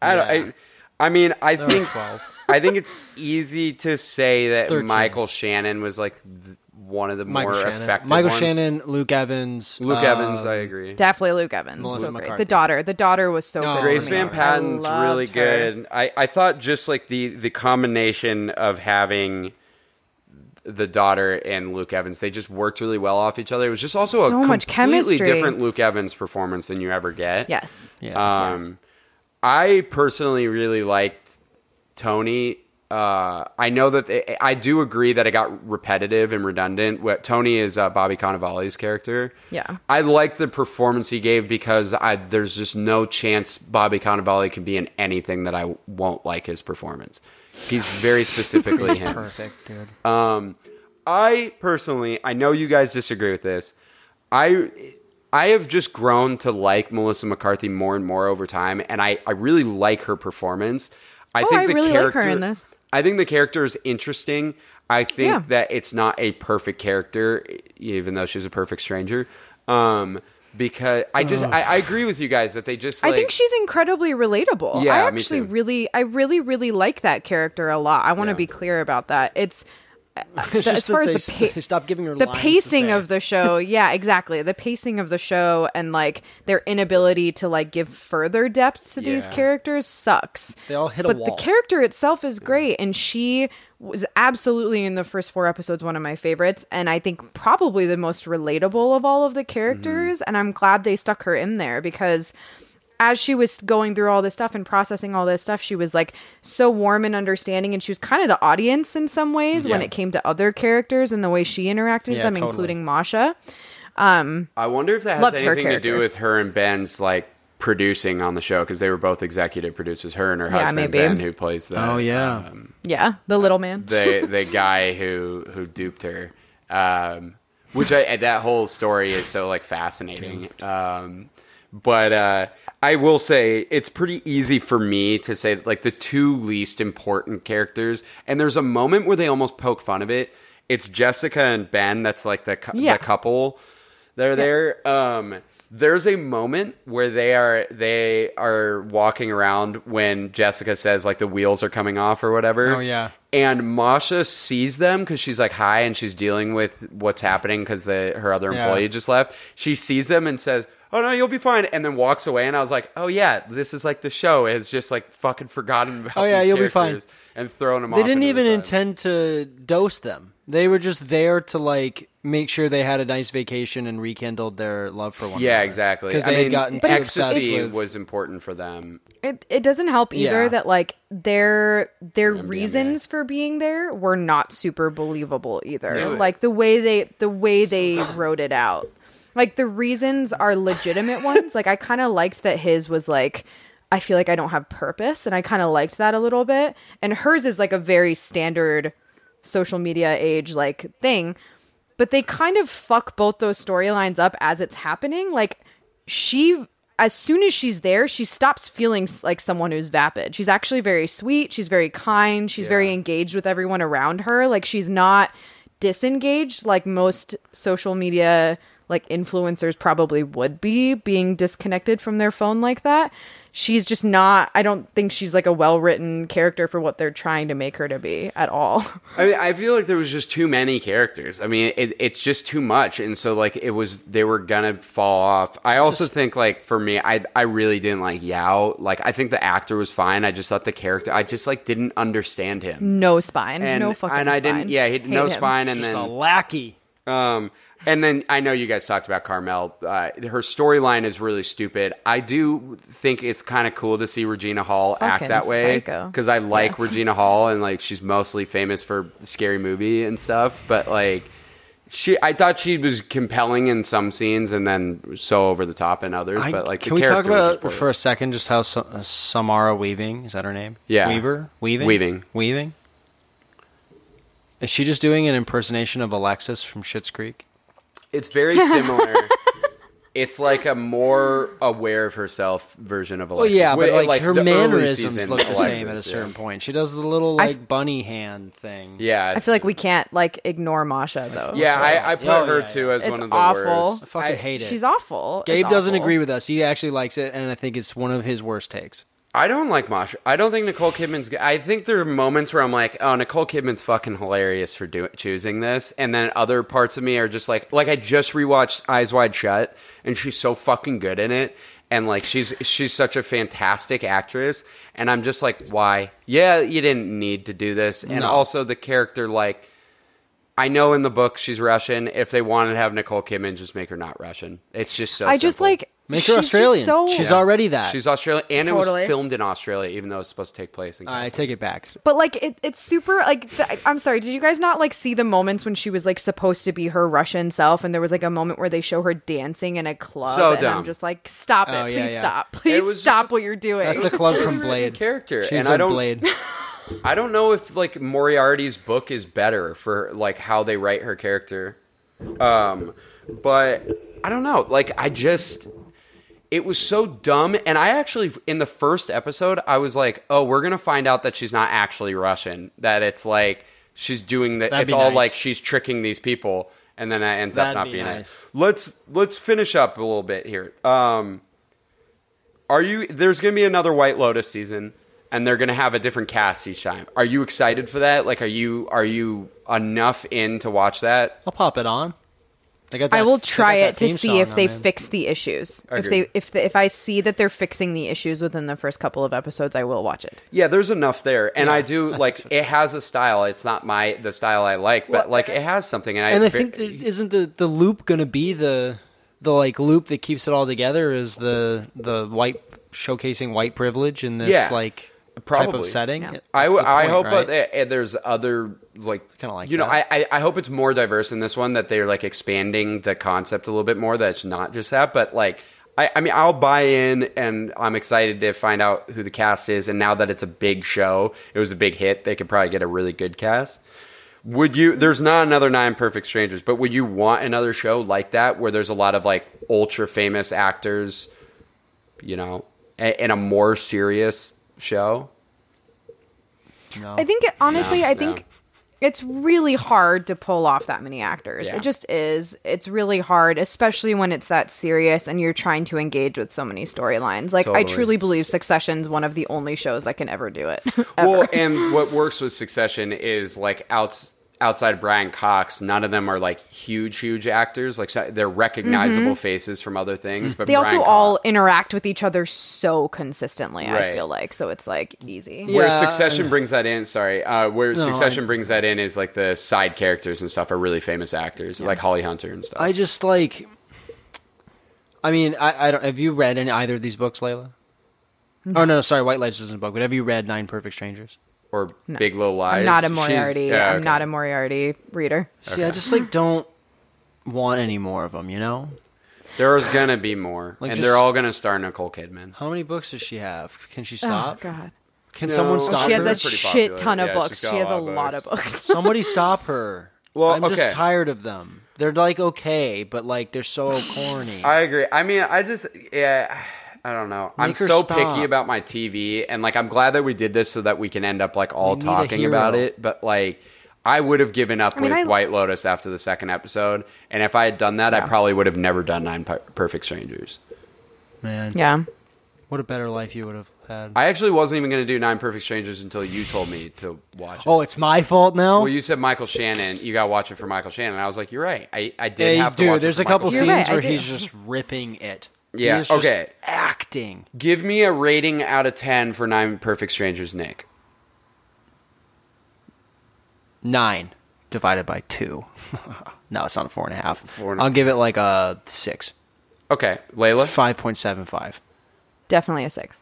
I don't. Yeah. I, I mean, I There think 12. I I think it's easy to say that 13. Michael Shannon was like th- one of the Michael more Shannon, effective. Michael ones. Shannon, Luke Evans, Luke um, Evans. I agree. Definitely Luke Evans. Melissa so great. McCarthy. The daughter. The daughter was so No, good. Grace for me. Van Patten's really her. good. I, I thought just like the the combination of having the daughter and Luke Evans, they just worked really well off each other. It was just also So a much completely chemistry. different Luke Evans performance than you ever get. Yes. Yeah. Um, I personally really liked Tony. Uh, I know that they, I do agree that it got repetitive and redundant. What Tony is uh, Bobby Cannavale's character. Yeah. I like the performance he gave because I there's just no chance Bobby Cannavale can be in anything that I won't like his performance. He's very specifically him. Perfect, dude. Um, I personally, I know you guys disagree with this. I I have just grown to like Melissa McCarthy more and more over time, and I, I really like her performance. I Oh, think I the really like her character in this. I think the character is interesting. I think Yeah. that it's not a perfect character, even though she's a perfect stranger. Um, because I just I, I agree with you guys that they just like I think she's incredibly relatable. Yeah, I actually really, I really, really like that character a lot. I want to Yeah. be clear about that. It's As far as they the pa- they stopped giving her the pacing of the show yeah exactly. The pacing of the show and like their inability to like give further depth to these characters sucks. They all hit a but the character itself is great and she was absolutely in the first four episodes one of my favorites and i think probably the most relatable of all of the mm-hmm. characters and i'm glad they stuck her in there because as she was going through all this stuff and processing all this stuff, she was like so warm and understanding, and she was kind of the audience in some ways when it came to other characters and the way she interacted with Yeah, them, totally. including Masha. Um, I wonder if that has anything to do with her and Ben's like producing on the show because they were both executive producers. Her and her Yeah, husband maybe. Ben, who plays the Oh, yeah. um, Yeah, the little man. the the guy who who duped her. Um, which I that whole story is so like fascinating. Um, but uh, I will say it's pretty easy for me to say like the two least important characters, and there's a moment where they almost poke fun of it. It's Jessica and Ben. That's like the cou- Yeah. the couple. They're there. Um, there's a moment where they are they are walking around when Jessica says like the wheels are coming off or whatever. Oh, yeah. And Masha sees them because she's like hi and she's dealing with what's happening because the her other Yeah. employee just left. She sees them and says, "Oh no, you'll be fine," and then walks away. And I was like, "Oh yeah, this is like the show has just like fucking forgotten about Oh, yeah, these you'll be fine. characters and throwing them. Off. They off didn't into the even intend to dose them. They were just there to like make sure they had a nice vacation and rekindled their love for one Yeah, another. exactly. Because I they had mean, gotten too ecstasy with was important for them. It it doesn't help either Yeah. that like their their MDMA. reasons for being there were not super believable either. No. Like the way they the way they wrote it out. Like the reasons are legitimate ones. Like I kind of liked that his was like I feel like I don't have purpose and I kind of liked that a little bit. And hers is like a very standard social media age like thing. But they kind of fuck both those storylines up as it's happening. Like she as soon as she's there, she stops feeling like someone who's vapid. She's actually very sweet. She's very kind. She's very engaged with everyone around her. Like she's not disengaged like most social media like influencers probably would be being disconnected from their phone like that. She's just not I don't think she's like a well-written character for what they're trying to make her to be at all. I mean, I feel like there was just too many characters. I mean, it, it's just too much, and so like it was they were gonna fall off. I also think like for me, I I really didn't like Yao. Like I think the actor was fine. I just thought the character, I just like didn't understand him. No spine. And no fucking and I spine. didn't. Yeah, he Hate no him. spine, and just a then lackey. um, and then I know you guys talked about Carmel. Uh, her storyline is really stupid. I do think it's kind of cool to see Regina Hall act that way because I like Regina Hall and like she's mostly famous for Scary Movie and stuff. But like she, I thought she was compelling in some scenes and then so over the top in others. I- but like, the can we talk character was about just for a second just how Sa- uh, Samara Weaving is that her name? Yeah. Weaver, Weaving, Weaving. Weaving. Is she just doing an impersonation of Alexis from Schitt's Creek? It's very similar. it's like a more aware of herself version of Alexis. Well, Alexis. yeah, but Wi- like, her the early mannerisms look the Alexis, same at a yeah. certain point. She does the little I- like bunny hand thing. Yeah, I feel like we can't like ignore Masha though. Yeah, I, I put Oh, her yeah, too as It's one of the awful. worst. I fucking hate it. She's awful. Gabe It's doesn't awful. agree with us. He actually likes it, and I think it's one of his worst takes. I don't like Masha. I don't think Nicole Kidman's. good. I think there are moments where I'm like, oh, Nicole Kidman's fucking hilarious for do- choosing this, and then other parts of me are just like, like I just rewatched Eyes Wide Shut, and she's so fucking good in it, and like she's she's such a fantastic actress, and I'm just like, why? Yeah, you didn't need to do this, and No. also the character like. I know in the book she's Russian. If they wanted to have Nicole Kidman, just make her not Russian. It's just so. I just like Make she's her just Australian. so- She's already that. She's Australian, and it Totally. was filmed in Australia, even though it's supposed to take place in. I California. take it back. But like it, it's super like the, I'm sorry. Did you guys not like see the moments when she was like supposed to be her Russian self, and there was like a moment where they show her dancing in a club, So and dumb. I'm just like, stop it, Oh, please yeah, yeah. stop, please was stop just- what you're doing. That's the club from Blade. character, She's and in I don't. Blade. I don't know if like Moriarty's book is better for like how they write her character. Um, but I don't know. Like I just it was so dumb and I actually in the first episode I was like, "Oh, we're going to find out that she's not actually Russian. That it's like she's doing that it's all nice. like she's tricking these people." And then that ends up That'd not be being nice. it. Let's let's finish up a little bit here. Um are you there's going to be another White Lotus season and they're going to have a different cast each time. Are you excited for that? Like are you are you enough in to watch that? I'll pop it on. They got I that- will they got try that it to see if they on, man. fix the issues. If they if the, if I see that they're fixing the issues within the first couple of episodes, I will watch it. Yeah, there's enough there. And I do I like so. it has a style. It's not my the style I like, but like it has something and I And I think that isn't the the loop going to be the the like loop that keeps it all together is the the white showcasing white privilege in this Yeah, like type probably. of setting. Yeah. That's I, the w- I point, hope right? that uh, there's other like Kinda like you know that. I, I I hope it's more diverse in this one that they're like expanding the concept a little bit more that it's not just that but like I, I mean I'll buy in and I'm excited to find out who the cast is and now that it's a big show it was a big hit they could probably get a really good cast would you there's not another nine perfect strangers but would you want another show like that where there's a lot of like ultra famous actors you know a- in a more serious show No. I think it, honestly, No, I no. think it's really hard to pull off that many actors. Yeah. It just is. It's really hard, especially when it's that serious and you're trying to engage with so many storylines. Like I truly believe Succession's one of the only shows that can ever do it. Well, and what works with Succession is like outs outside of Brian Cox, none of them are like huge, huge actors. Like so- they're recognizable faces from other things. But Mm-hmm. they also Brian all interact with each other so consistently. I feel like so it's like easy. where Yeah. Succession brings that in. Sorry, uh, where No, Succession I- brings that in is like the side characters and stuff are really famous actors, like Holly Hunter and stuff. I just like. I mean, I, I don't. Have you read any either of these books, Layla? Oh no, sorry, White Lotus isn't a book. But have you read Nine Perfect Strangers? Or Big Little Lies. I'm not a Moriarty. yeah, I'm okay. not a Moriarty reader. See, I just like don't want any more of them. You know, There's gonna be more, Like, and just- they're all gonna star Nicole Kidman. how many books does she have? Can she Oh stop? God. Can No. someone Oh, stop She has her? a shit popular. ton of Yeah, books. She has a lot of lot of books. books. Somebody stop her. Well, I'm okay. just tired of them. They're like okay, but like they're so corny. I agree. I mean, I just yeah, I don't know. I'm so stop. picky about my TV, and like I'm glad that we did this so that we can end up like all We talking about it. But like, I would have given up mean, with I- White Lotus after the second episode, and if I had done that, I probably would have never done Nine Perfect Strangers. Man, yeah. what a better life you would have had. I actually wasn't even going to do Nine Perfect Strangers until you told me to watch it. oh, it's my fault now. Well, you said Michael Shannon. You got to watch it for Michael Shannon. I was like, you're right. I, I did Yeah, have to dude, watch there's it a for couple Michael scenes right, where he's just ripping it. Yeah, He is just okay. acting. Give me a rating out of 10 for Nine Perfect Strangers, Nick. Nine divided by two. no, it's not a four and a half. Four and a- I'll give it like a six. Okay, Layla? Five point seven five. Definitely a six.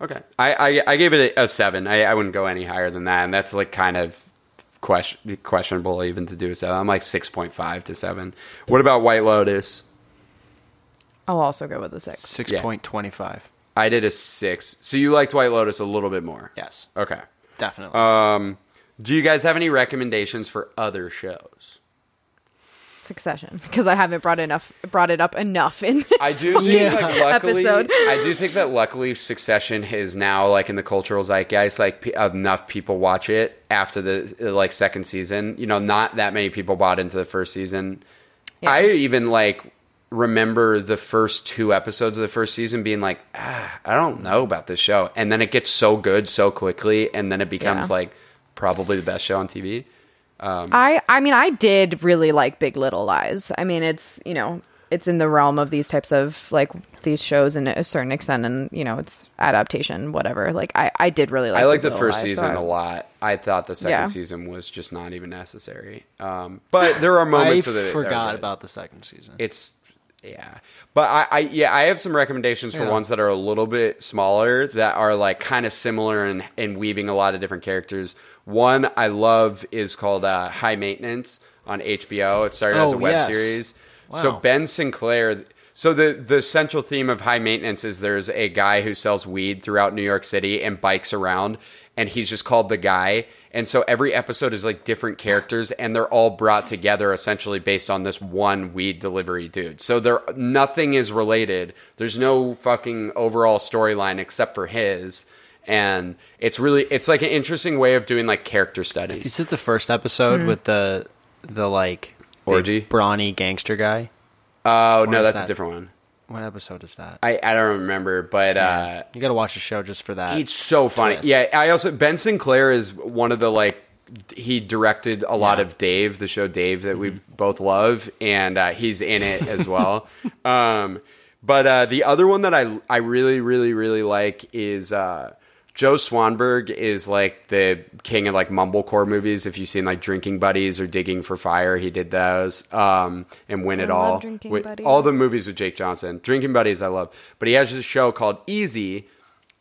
Okay, I I, I gave it a, a seven. I, I wouldn't go any higher than that, and that's like kind of question, questionable even to do so. I'm like six point five to seven. What about White Lotus? I'll also go with a six. Six point twenty five. I did a six. So you liked White Lotus a little bit more. Yes, Okay. definitely. Um, do you guys have any recommendations for other shows? Succession, because I haven't brought enough brought it up enough in this. I do think Yeah. like luckily Episode. I do think that luckily Succession is now like in the cultural zeitgeist like pe- enough people watch it after the uh, like second season. You know, not that many people bought into the first season. Yeah. I even like remember the first two episodes of the first season being like, ah, I don't know about this show, and then it gets so good so quickly, and then it becomes Yeah. like probably the best show on TV. I I mean I did really like Big Little Lies. I mean it's you know it's in the realm of these types of like these shows in a certain extent and you know it's adaptation whatever. Like I I did really like. I like the first Lies, so season I- a lot. I thought the second Yeah. season was just not even necessary. Um, but there are I moments of it. that are forgot about the second season. it's yeah. But I, I yeah i have some recommendations for Yeah. ones that are a little bit smaller that are like kind of similar and and weaving a lot of different characters. One i love is called uh, high maintenance on hbo it started as a Oh, web yes. series. So ben sinclair so the the central theme of high maintenance is there's a guy who sells weed throughout new york city and bikes around and he's just called the guy and so every episode is like different characters and they're all brought together essentially based on this one weed delivery dude so there nothing is related there's no fucking overall storyline except for his and it's really it's like an interesting way of doing like character studies Is it the first episode Mm-hmm. with the the like Orgy? big brawny gangster guy? oh no is that's a different one What episode is that? i i don't remember but uh you got to watch the show just for that. It's so funny. twist. Yeah, I also Ben Sinclair is one of the like he directed a lot Yeah. Mm-hmm. of Dave, the show Dave that we both love, and uh, he's in it as well. um, but uh, the other one that I I really really really like is. Uh, Joe Swanberg is like the king of like mumblecore movies. If you've seen like Drinking Buddies or Digging for Fire, he did those. Um, and Win It I love All. Drinking Wi- Buddies. All the movies with Jake Johnson. Drinking Buddies, I love. But he has this show called Easy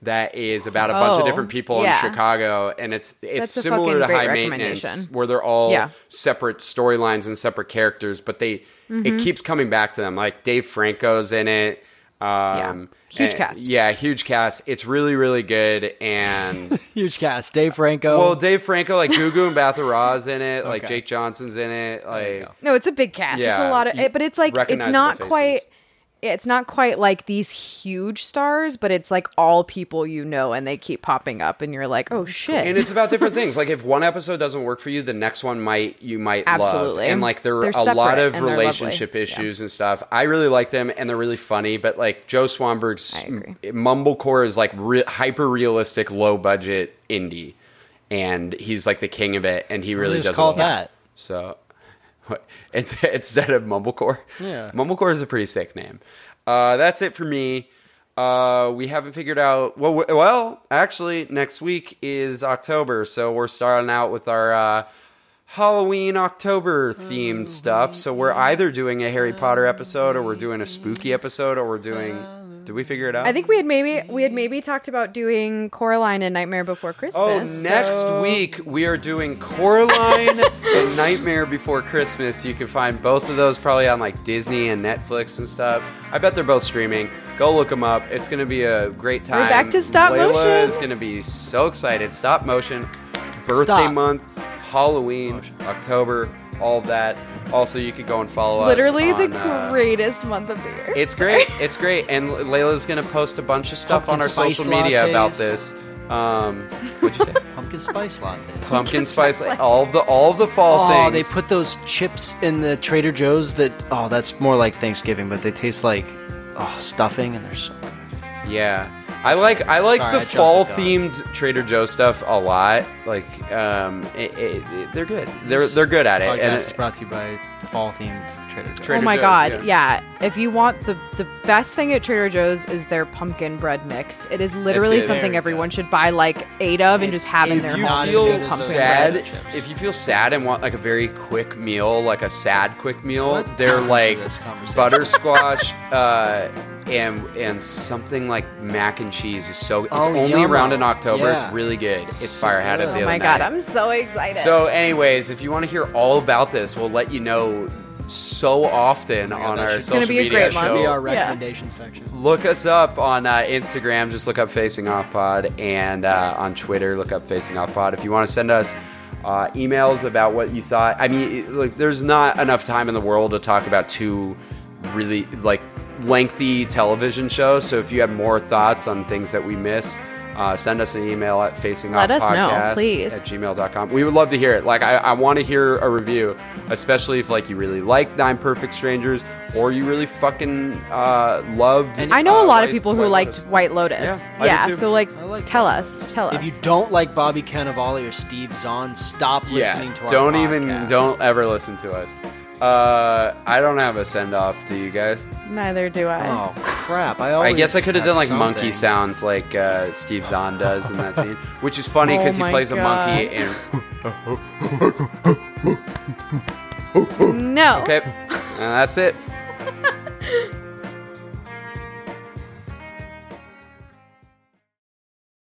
that is about a bunch of Oh, different people yeah. in Chicago, and it's it's That's similar to High Maintenance, where they're all Yeah. separate storylines and separate characters, but they Mm-hmm. it keeps coming back to them. Like Dave Franco's in it. Um, Huge and- cast. Yeah, huge cast. It's really really good and. Huge cast. Dave Franco. Well, Dave Franco, like Gugu Mbatha-Raw in it, like Okay. Jake Johnson's in it, like. No, it's a big cast. Yeah, it's a lot of, it, but it's like it's not quite. It's not quite like these huge stars, but it's like all people you know, and they keep popping up, and you're like, oh shit. and it's about different things. Like if one episode doesn't work for you, the next one might you might love. Absolutely. And like there are a lot of relationship lovely. issues and stuff. I really like them, and they're really funny. But like Joe Swanberg's Mumblecore is like re- hyper realistic, low budget indie, and he's like the king of it, and he really just does call it well. that. So what, it's, instead of Mumblecore, Yeah. Mumblecore is a pretty sick name. Uh, that's it for me. Uh, we haven't figured out. Well, well, actually, next week is October, so we're starting out with our uh, Halloween October themed stuff. So we're either doing a Harry Potter episode, or we're doing a spooky episode, or we're doing. Did we figure it out? I think we had maybe we had maybe talked about doing Coraline and Nightmare Before oh, Christmas. Oh, next so- week we are doing Coraline and Nightmare Before Christmas. You can find both of those probably on like Disney and Netflix and stuff. I bet they're both streaming. Go look them up. It's going to be a great time. We're back to stop Layla motion. is going to be so excited. Stop motion, birthday Stop. month, Halloween, October, all of that. Also, you could go and follow us. Literally the on, uh, greatest month of the year. it's great. It's great. And Layla's going to post a bunch of stuff on our social spice media about this. Um, what'd you say? pumpkin spice latte. pumpkin spice, all of the all of the fall Oh, things. they put those chips in the Trader Joe's that oh, that's more like Thanksgiving, but they taste like oh stuffing and they're so yeah. I like I like Sorry, the I fall the themed Trader Joe stuff a lot. Like, um, it, it, it- they're good. They're they're good at it. podcast And is it, brought to you by fall themed Trader Joe's. Trader oh my Joe's, god, yeah. yeah. If you want the the best thing at Trader Joe's is their pumpkin bread mix. It is literally something Very everyone should buy like eight of and just have in their you home. as feel pumpkin sad, bread. chips. if you feel sad and want like a very quick meal, like a sad quick meal, What they're like this conversation? buttersquash uh, and and something like mac and cheese is so. It's Oh, only yummo. around in October. Yeah. It's really good. It's So fire. I had it the Oh other my night. god, I'm so excited. So, anyways, if you want to hear all about this, we'll let you know so often on that our social be a media great show. month. Be our Yeah. recommendation section. Look us up on uh, Instagram. Just look up Facing Off Pod, and uh, on Twitter, look up Facing Off Pod. If you want to send us uh, emails about what you thought, I mean, it- like, there's not enough time in the world to talk about two really like lengthy television shows. So if you have more thoughts on things that we missed, uh, send us an email at facing Let off us know, please. at gmail.com. We would love to hear it. Like, I, I want to hear a review, especially if like you really like Nine Perfect Strangers or you really fucking uh, loved. I know uh, a lot of White- people who White liked Lotus. White Lotus. Yeah, Yeah, so like, like tell White us, tell us. If you don't like Bobby Cannavale or Steve Zahn, stop listening Yeah, to our don't even don't ever listen to us. Uh, I don't have a send off. Do you guys? Neither do I. Oh crap! I I guess I could have done like something. monkey sounds like uh, Steve Zahn does in that scene, which is funny Oh because he my plays a monkey. God. And No. okay, and that's it.